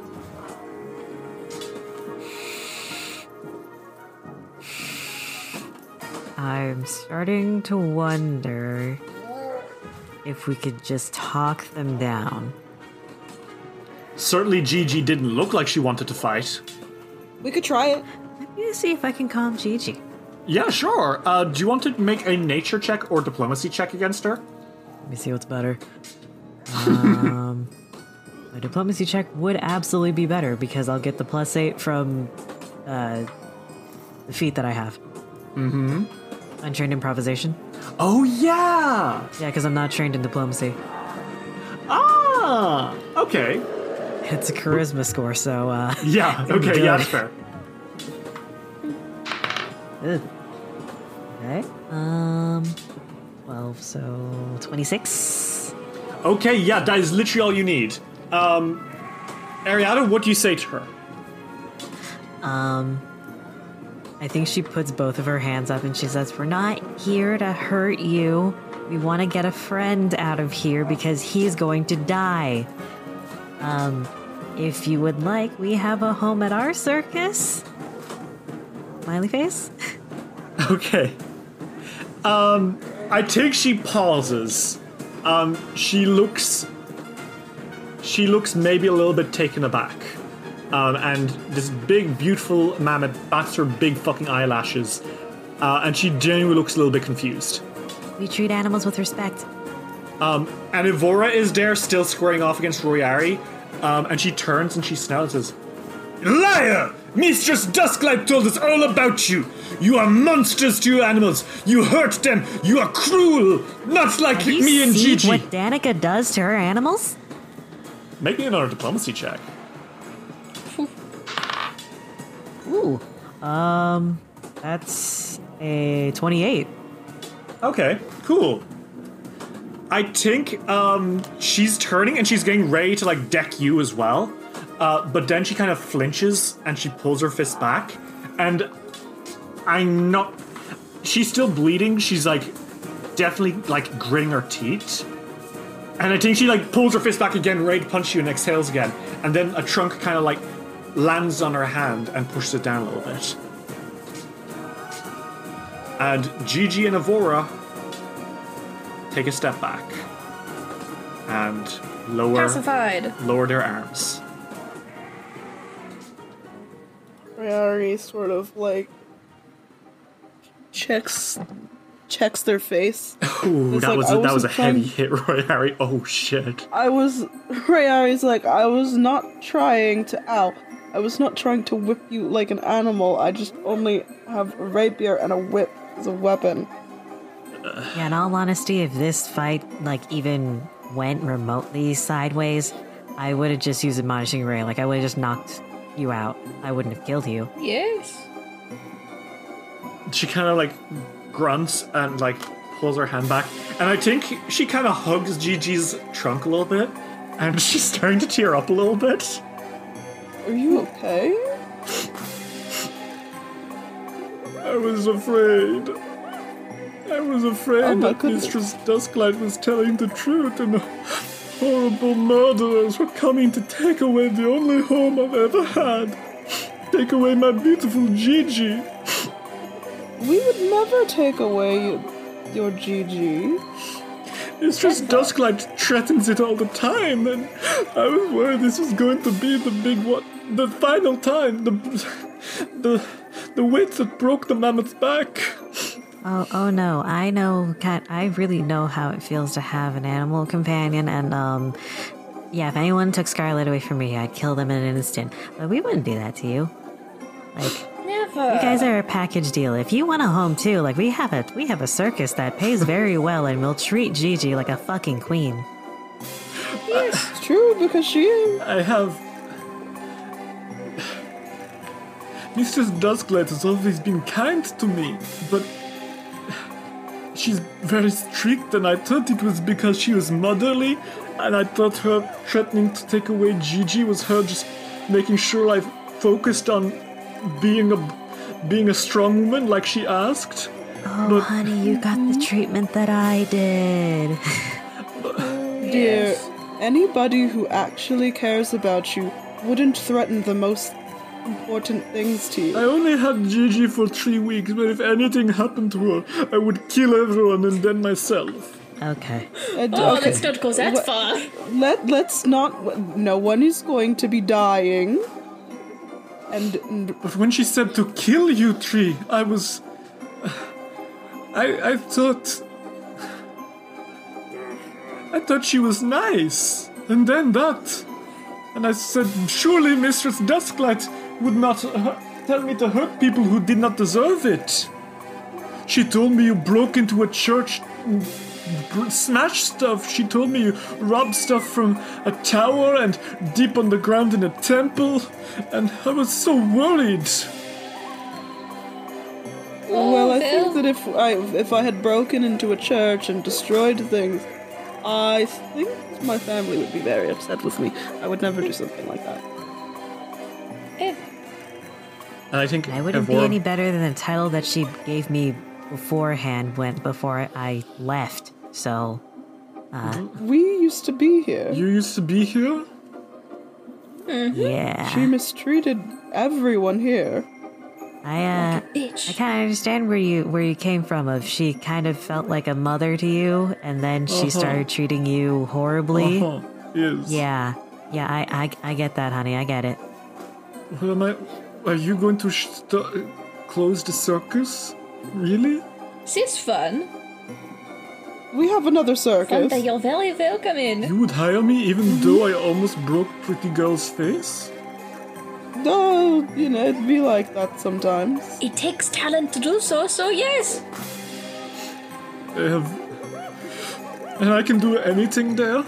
I'm starting to wonder if we could just talk them down. Certainly Gigi didn't look like she wanted to fight. We could try it. Let me see if I can calm Gigi. Yeah, sure. Uh, do you want to make a nature check or diplomacy check against her? Let me see what's better. Um, my diplomacy check would absolutely be better because I'll get the plus eight from uh, the feat that I have. Mm-hmm. Untrained improvisation. Oh, yeah! Yeah, because I'm not trained in diplomacy. Ah! Okay. It's a charisma score, so uh, Yeah, okay, yeah, that's fair. ugh. okay. Um, twelve, so twenty-six. Okay, yeah, that is literally all you need. Um, Ariana, what do you say to her? Um, I think she puts both of her hands up and she says, We're not here to hurt you. We want to get a friend out of here because he's going to die. Um, if you would like, we have a home at our circus. Smiley face? Okay. Um, I think she pauses. Um, she looks. She looks maybe a little bit taken aback. Um, and this big, beautiful mammoth bats her big fucking eyelashes. Uh, and she genuinely looks a little bit confused. We treat animals with respect. Um, and Evora is there, still squaring off against Royari. Um, and she turns and she snarls and says, Liar! Mistress Dusklight told us all about you. You are monsters to your animals. You hurt them. You are cruel. Not like You me and see Gigi. what Danica does to her animals? Make me another diplomacy check. Ooh. Um, that's a 28. Okay, cool. I think um, she's turning and she's getting ready to like deck you as well. Uh, but then she kind of flinches and she pulls her fist back. And I'm not. She's still bleeding. She's like definitely like gritting her teeth. And I think she like pulls her fist back again, ready to punch you, and exhales again. And then a trunk kind of like lands on her hand and pushes it down a little bit. And Gigi and Avora take a step back and lower Pacified. lower their arms. Rayari sort of like checks checks their face. Ooh, that like, was I a, that was a heavy hit, Roy Harry. Oh shit! I was Rayari's like I was not trying to ow. I was not trying to whip you like an animal. I just only have a rapier and a whip as a weapon. Yeah, in all honesty, if this fight, like, even went remotely sideways, I would have just used Admonishing Ray. Like, I would have just knocked you out. I wouldn't have killed you. Yes. She kind of like grunts and like pulls her hand back, and I think she kind of hugs Gigi's trunk a little bit, and she's starting to tear up a little bit. Are you okay? I was afraid. I was afraid Oh that goodness. Mistress Dusklight was telling the truth and horrible murderers were coming to take away the only home I've ever had. Take away my beautiful Gigi. We would never take away your, your GG. just Dusklight threatens it all the time, and I was worried this was going to be the big one, the final time, the the the weight that broke the mammoth's back. Oh, oh no! I know. Cat. I really know how it feels to have an animal companion, and um, yeah. If anyone took Scarlet away from me, I'd kill them in an instant. But we wouldn't do that to you. Like, Never. you guys are a package deal. If you want a home too, like we have a we have a circus that pays very well, and will treat Gigi like a fucking queen. It's true because she is. I have. Mistress Dusklight has always been kind to me, but she's very strict, and I thought it was because she was motherly, and I thought her threatening to take away Gigi was her just making sure I focused on being a being a strong woman like she asked. Oh, But- honey, you got the treatment that I did. Dear, anybody who actually cares about you wouldn't threaten the most important things to you. I only had Gigi for three weeks, but if anything happened to her, I would kill everyone and then myself. Okay. And- Oh, okay, let's not go that What- far. Let let's not. No one is going to be dying. And, and But when she said to kill you three, I was. I I thought. I thought she was nice, and then that, and I said, surely Mistress Dusklight would not hu- tell me to hurt people who did not deserve it. She told me you broke into a church, mm, and br- smashed stuff. She told me you robbed stuff from a tower and deep underground in a temple, and I was so worried. well, I Phil. think that if I if I had broken into a church and destroyed things, I think my family would be very upset with me. I would never do something like that. Eh, And I think I wouldn't be any better than the title that she gave me beforehand when before I left. So, uh, We used to be here. You used to be here? yeah. She mistreated everyone here. I uh, I bitch. kind of understand where you where you came from. Of she kind of felt like a mother to you, and then she Uh-huh. started treating you horribly. Uh-huh. Yes. Yeah, yeah. I, I I get that, honey. I get it. Well, am I, are you going to sh- st- close the circus? Really? This is fun. We have another circus. Fun, you're very welcome in. You would hire me even though I almost broke Pretty Girl's face? No, you know, it'd be like that sometimes. It takes talent to do so, so yes. I have. And I can do anything there?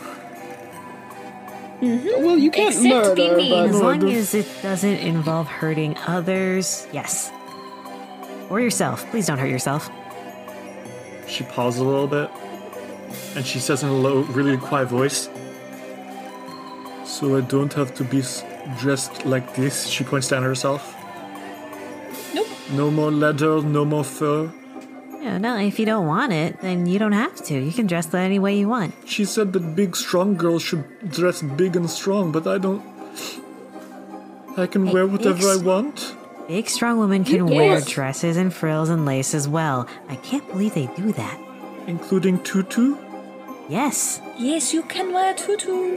Mm-hmm. Well, you can't Except be murder, mean. As No, long don't- as it doesn't involve hurting others, yes. Or yourself. Please don't hurt yourself. She paused a little bit, and she says in a low, really quiet voice. So I don't have to be dressed like this. She points down at herself. Nope. No more leather, no more fur. Yeah, no, if you don't want it, then you don't have to. You can dress that any way you want. She said that big, strong girls should dress big and strong, but I don't. I can wear whatever I want. Big, strong women can wear dresses and frills and lace as well. I can't believe they do that. Including tutu? Yes. Yes, you can wear tutu.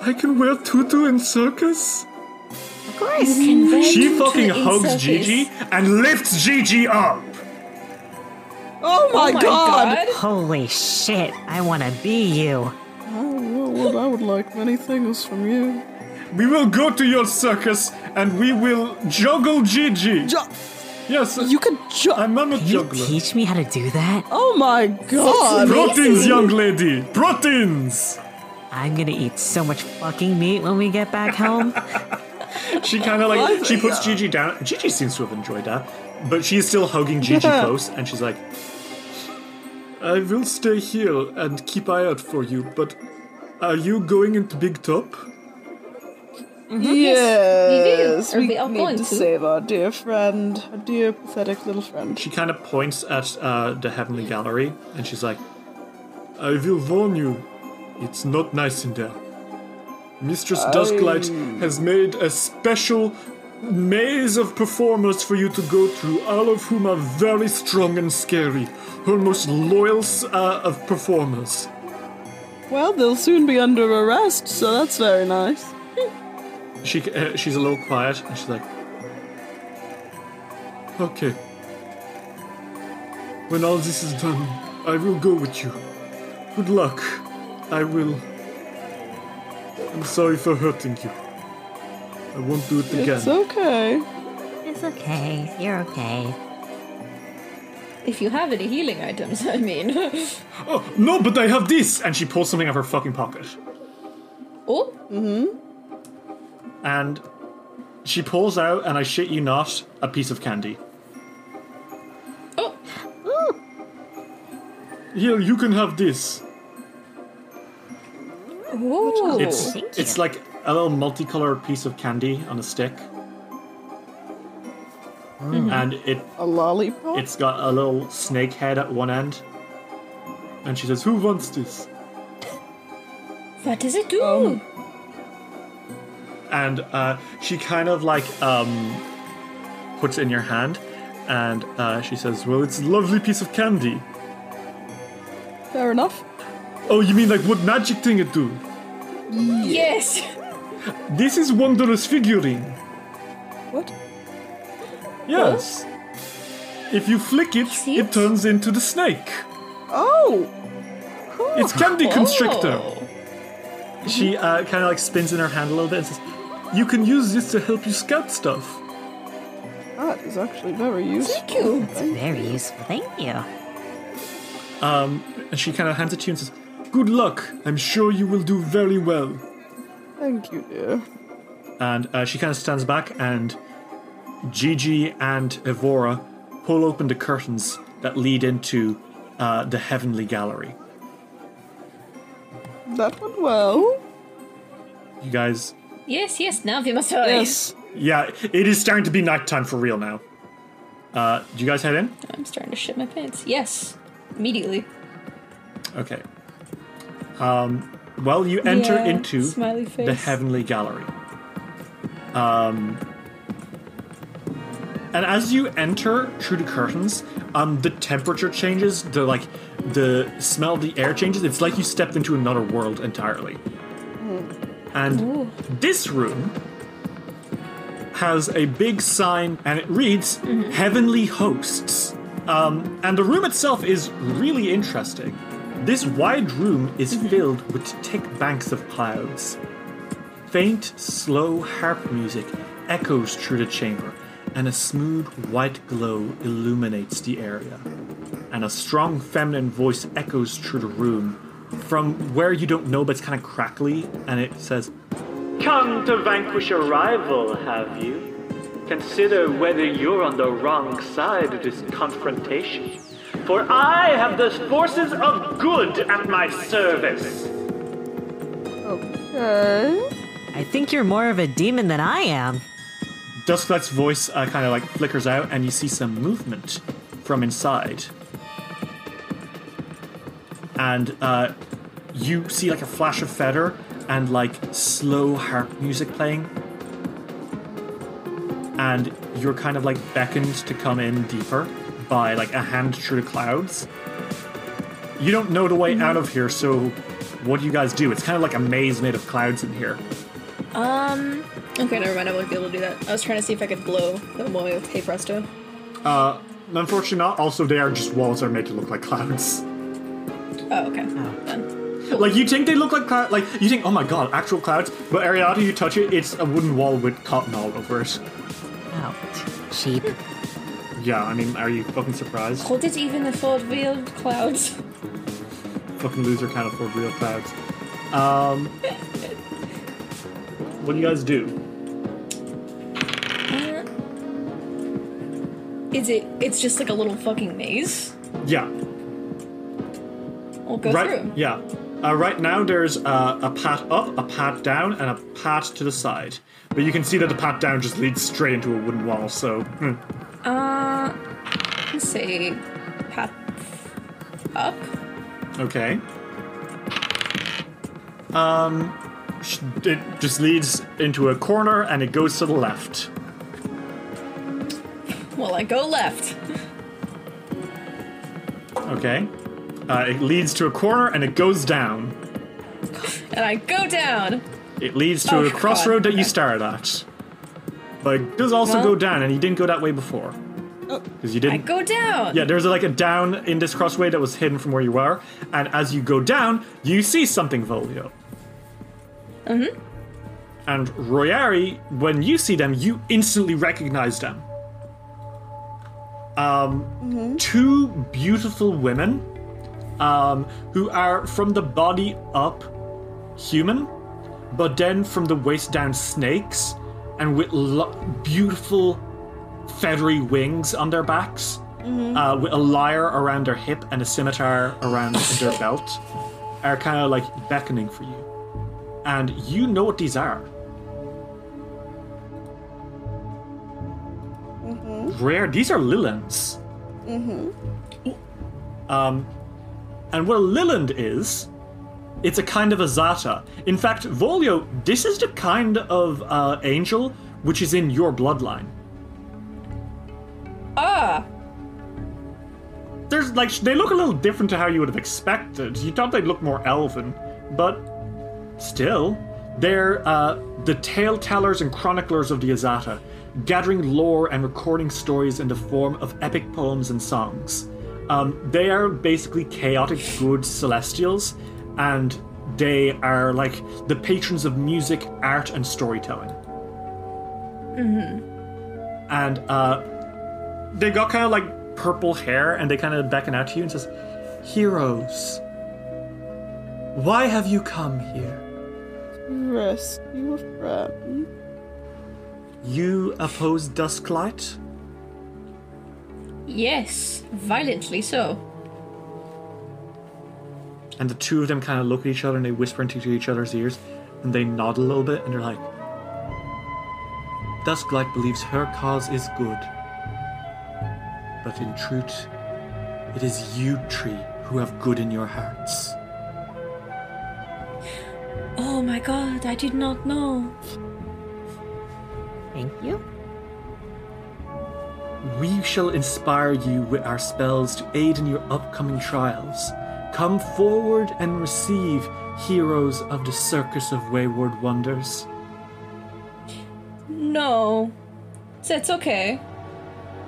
I can wear tutu in circus? Of course. Can wear She tutu fucking in hugs circus. Gigi and lifts Gigi up! oh my, Oh my god! god. Holy shit, I want to be you. Oh, well, I would like many things from you. We will go to your circus and we will juggle Gigi. Ju- yes, you could ju- I'm not a Can you juggler. teach me how to do that? Oh my god! Proteins, young lady. Proteins. I'm gonna eat so much fucking meat when we get back home. She kind of like she puts Gigi down. Gigi seems to have enjoyed that, but she's still hugging Gigi Yeah. close, and she's like, "I will stay here and keep eye out for you. But are you going into Big Top? Yes, Or we we need to to. save our dear friend, our dear pathetic little friend. She kind of points at uh, the Heavenly Gallery, and she's like, "I will warn you, it's not nice in there. Mistress Dusklight has made a special maze of performers for you to go through, all of whom are very strong and scary. Her most loyal uh, of performers." Well, they'll soon be under arrest, so that's very nice. She uh, she's a little quiet, and she's like, "Okay. When all this is done, I will go with you. Good luck. I will. I'm sorry for hurting you. I won't do it again." It's okay. it's okay. You're okay. If you have any healing items, I mean. oh no, but I have this, and she pulls something out of her fucking pocket, oh, and she pulls out, and I shit you not, a piece of candy. oh, Here, you can have this. oh. It's it's like a little multicolored piece of candy on a stick. And it A lollipop? it's got a little snake head at one end. And she says, Who wants this? What does it do? Um, And uh, she kind of like um, puts it in your hand and uh, she says, Well, it's a lovely piece of candy. Fair enough. Oh, you mean like what magic thing it do? Yes. This is wondrous figurine. What? Yes. If you flick it, See it it? turns into the snake. Oh! It's Candy Constrictor. Oh. She uh, kind of like spins in her hand a little bit and says, "You can use this to help you scout stuff." That is actually very useful. Thank you. It's Very useful. Thank you. Um, And she kind of hands it to you and says, "Good luck. I'm sure you will do very well." Thank you, dear. And uh, she kind of stands back, and Gigi and Evora pull open the curtains that lead into uh, the heavenly gallery. That went well. You guys, Yes, yes, now we must hurry. Yes. yeah, it is starting to be nighttime for real now. Uh, do you guys head in? I'm starting to shit my pants. Yes, immediately. Okay. Um, well, you enter Yeah, into the heavenly gallery. Um, and as you enter through the curtains, um, the temperature changes. The like, the smell of the air changes. It's like you stepped into another world entirely. And this room has a big sign, and it reads "Heavenly Hosts." Um, and the room itself is really interesting. This wide room is filled with thick banks of clouds. Faint, slow harp music echoes through the chamber, and a smooth white glow illuminates the area. And a strong feminine voice echoes through the room from where you don't know, but it's kind of crackly, and it says, Come to vanquish a rival, have you? Consider whether you're on the wrong side of this confrontation. For I have the forces of good at my service. Okay. I think you're more of a demon than I am. Dusklight's voice uh, kind of like flickers out, and you see some movement from inside. And uh, you see like a flash of feather and like slow harp music playing. And you're kind of like beckoned to come in deeper by like a hand through the clouds. You don't know the way out of here, so what do you guys do? It's kind of like a maze made of clouds in here. Um. Okay, never mind. I won't be able to do that. I was trying to see if I could blow the away with Hey Presto. Uh, unfortunately, not. Also, they are just walls that are made to look like clouds. Oh, okay. Then. Like you think they look like cloud, like you think, oh my god, actual clouds. But Ariata, you touch it, it's a wooden wall with cotton all over it. Oh, cheap. Yeah, I mean, are you fucking surprised? Hold it even afford real clouds. Fucking loser can't afford real clouds. Um, what do you guys do? Is it? It's just like a little fucking maze. Yeah, We'll go right. through. Yeah, uh, right now there's uh, a path up, a path down, and a path to the side. But you can see that the path down just leads straight into a wooden wall. So, hmm. Uh, let's say path up. okay. Um, it just leads into a corner, and it goes to the left. Well, I go left. Okay. Uh, it leads to a corner and it goes down. And I go down. It leads to Oh, a crossroad God. that you started at. But it does also Well- go down, and you didn't go that way before. Because you didn't. I go down. Yeah, there's like a down in this crossway that was hidden from where you were, and as you go down, you see something, Volio. Mm-hmm. And Royari, when you see them, you instantly recognize them. Um, Mhm. two beautiful women, um, who are from the body up human, but then from the waist down snakes, and with lo- beautiful feathery wings on their backs, uh, with a lyre around their hip and a scimitar around their belt, are kind of like beckoning for you. And you know what these are. Rare. These are Lillends. Um, and what a Lillend is, it's a kind of Azata. In fact, Volio, this is the kind of uh, angel which is in your bloodline. Ah. There's like they look a little different to how you would have expected. You thought they'd look more elven, but still, they're uh, the tale tellers and chroniclers of the Azata, gathering lore and recording stories in the form of epic poems and songs. Um, they are basically chaotic good celestials, and they are like the patrons of music, art, and storytelling. And uh, they got kind of like purple hair and they kind of beckon out to you and says heroes why have you come here Rescue a friend. you oppose dusklight Yes, violently so. and the two of them kind of look at each other and they whisper into each other's ears and they nod a little bit and they're like dusklight believes her cause is good but in truth it is you tree who have good in your hearts Oh my god, I did not know. Thank you. We shall inspire you with our spells to aid in your upcoming trials. Come forward and receive heroes of the Circus of Wayward Wonders. No. That's okay.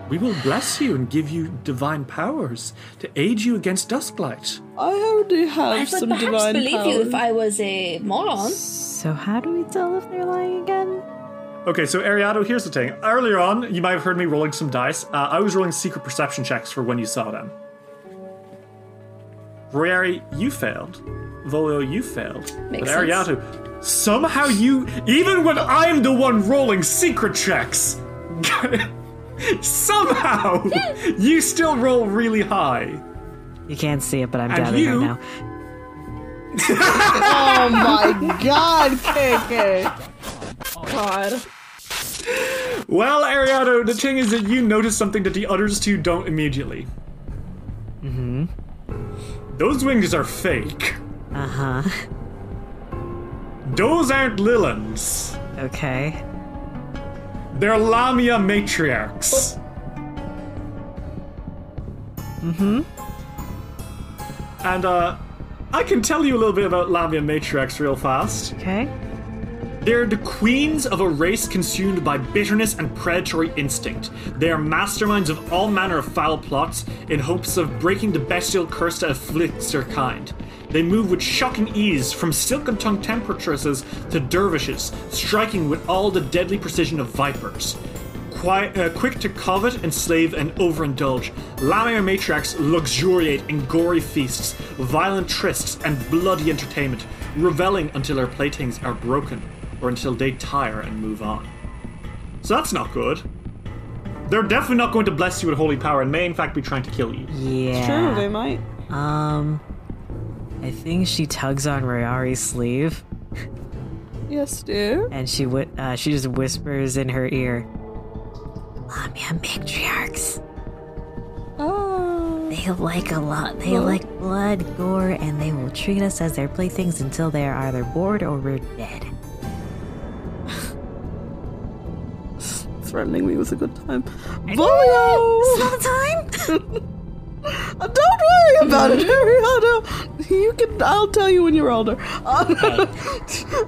We will bless you and give you divine powers to aid you against Dusklight. I already have I would some perhaps divine believe powers. you if I was a moron. So how do we tell if they're lying again? Okay, so Ariado, here's the thing. Earlier on, you might have heard me rolling some dice. Uh, I was rolling secret perception checks for when you saw them. Royari, you failed. Volio, you failed. Makes but sense. Ariado, somehow you, even when I'm the one rolling secret checks, somehow you still roll really high. You can't see it, but I'm And dabbing you- right now. Oh my god, KK! God. Well, Ariado, the thing is that you notice something that the others two don't immediately. Mm-hmm. Those wings are fake. Uh huh. Those aren't Lillends. Okay. They're Lamia matriarchs. Mm-hmm. And uh I can tell you a little bit about Lamia matriarchs real fast. Okay. They're the queens of a race consumed by bitterness and predatory instinct. They are masterminds of all manner of foul plots in hopes of breaking the bestial curse that afflicts their kind. They move with shocking ease from silken tongued temperatresses to dervishes, striking with all the deadly precision of vipers. Uh, quick to covet, enslave, and overindulge, Lamia matriarchs luxuriate in gory feasts, violent trysts, and bloody entertainment, reveling until their playthings are broken, or until they tire and move on. So that's not good. They're definitely not going to bless you with holy power and may in fact be trying to kill you. Yeah. True, they might. Um, I think she tugs on Royari's sleeve Yes, dear. and she whi- uh, she just whispers in her ear, Lamia matriarchs. Oh. They like a lot. They like blood, gore, and they will treat us as their playthings until they are either bored or we're dead. Threatening me was a good time. Volio! Not time. Uh, Don't worry about it, Ariana. You can. I'll tell you when you're older. Uh,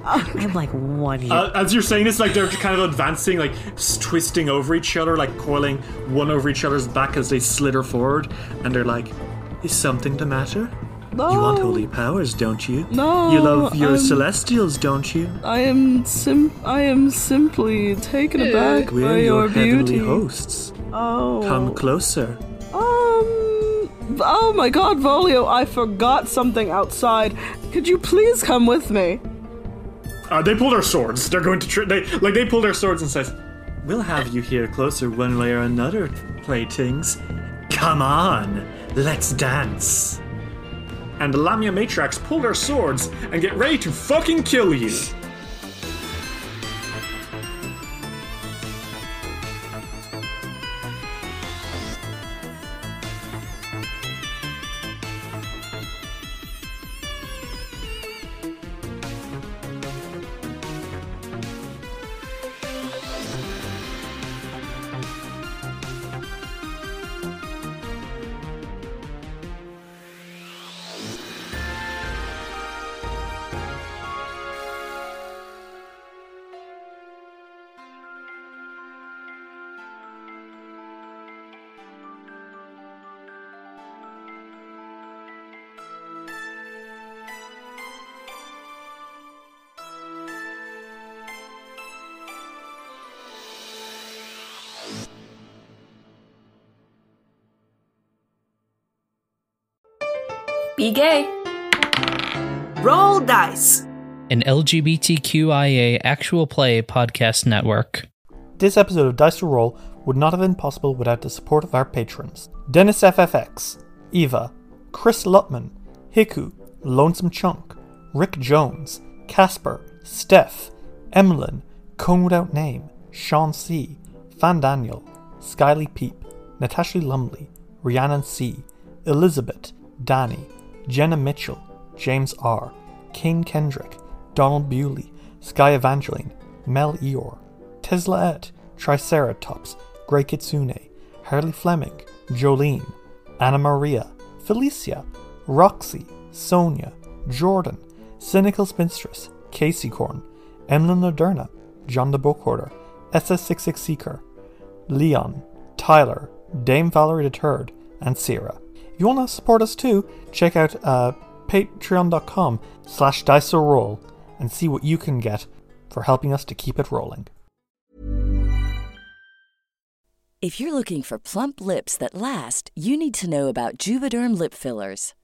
I'm like one year. Uh, as you're saying this, like they're kind of advancing, like twisting over each other, like coiling one over each other's back as they slither forward, and they're like, "Is something the matter? No, You want holy powers, don't you? No, You love your I'm- celestials, don't you? I am sim. I am simply taken aback by We're your, your heavenly beauty. hosts. Oh. Come closer. Um. Oh my God, Volio! I forgot something outside. Could you please come with me? Uh, they pull their swords. They're going to tr- they like they pull their swords and says, "We'll have you here closer one way or another, playthings. Come on, let's dance." And the Lamia matriarchs pull their swords and get ready to fucking kill you. Be gay. Roll dice. an LGBTQIA actual play podcast network. This episode of Dice to Roll would not have been possible without the support of our patrons Dennis FFX, Eva, Chris Lutman, Hiku, Lonesome Chunk, Rick Jones, Casper, Steph, Emlyn, Cone Without Name, Sean C., Fan Daniel, Skyly Peep, Natasha Lumley, Rhiannon C., Elizabeth, Danny, Jenna Mitchell, James R., Kane Kendrick, Donald Bewley, Sky Evangeline, Mel Eor, Tesla Et, Triceratops, Grey Kitsune, Harley Fleming, Jolene, Anna Maria, Felicia, Roxy, Sonia, Jordan, Cynical Spinstress, Casey Corn, Emlyn Moderna, John the Book Hoarder, SS66 Seeker, Leon, Tyler, Dame Valerie Turd, and Sierra you want to support us too, check out uh, patreon.com slash dice roll and see what you can get for helping us to keep it rolling. If you're looking for plump lips that last, you need to know about Juvederm lip fillers.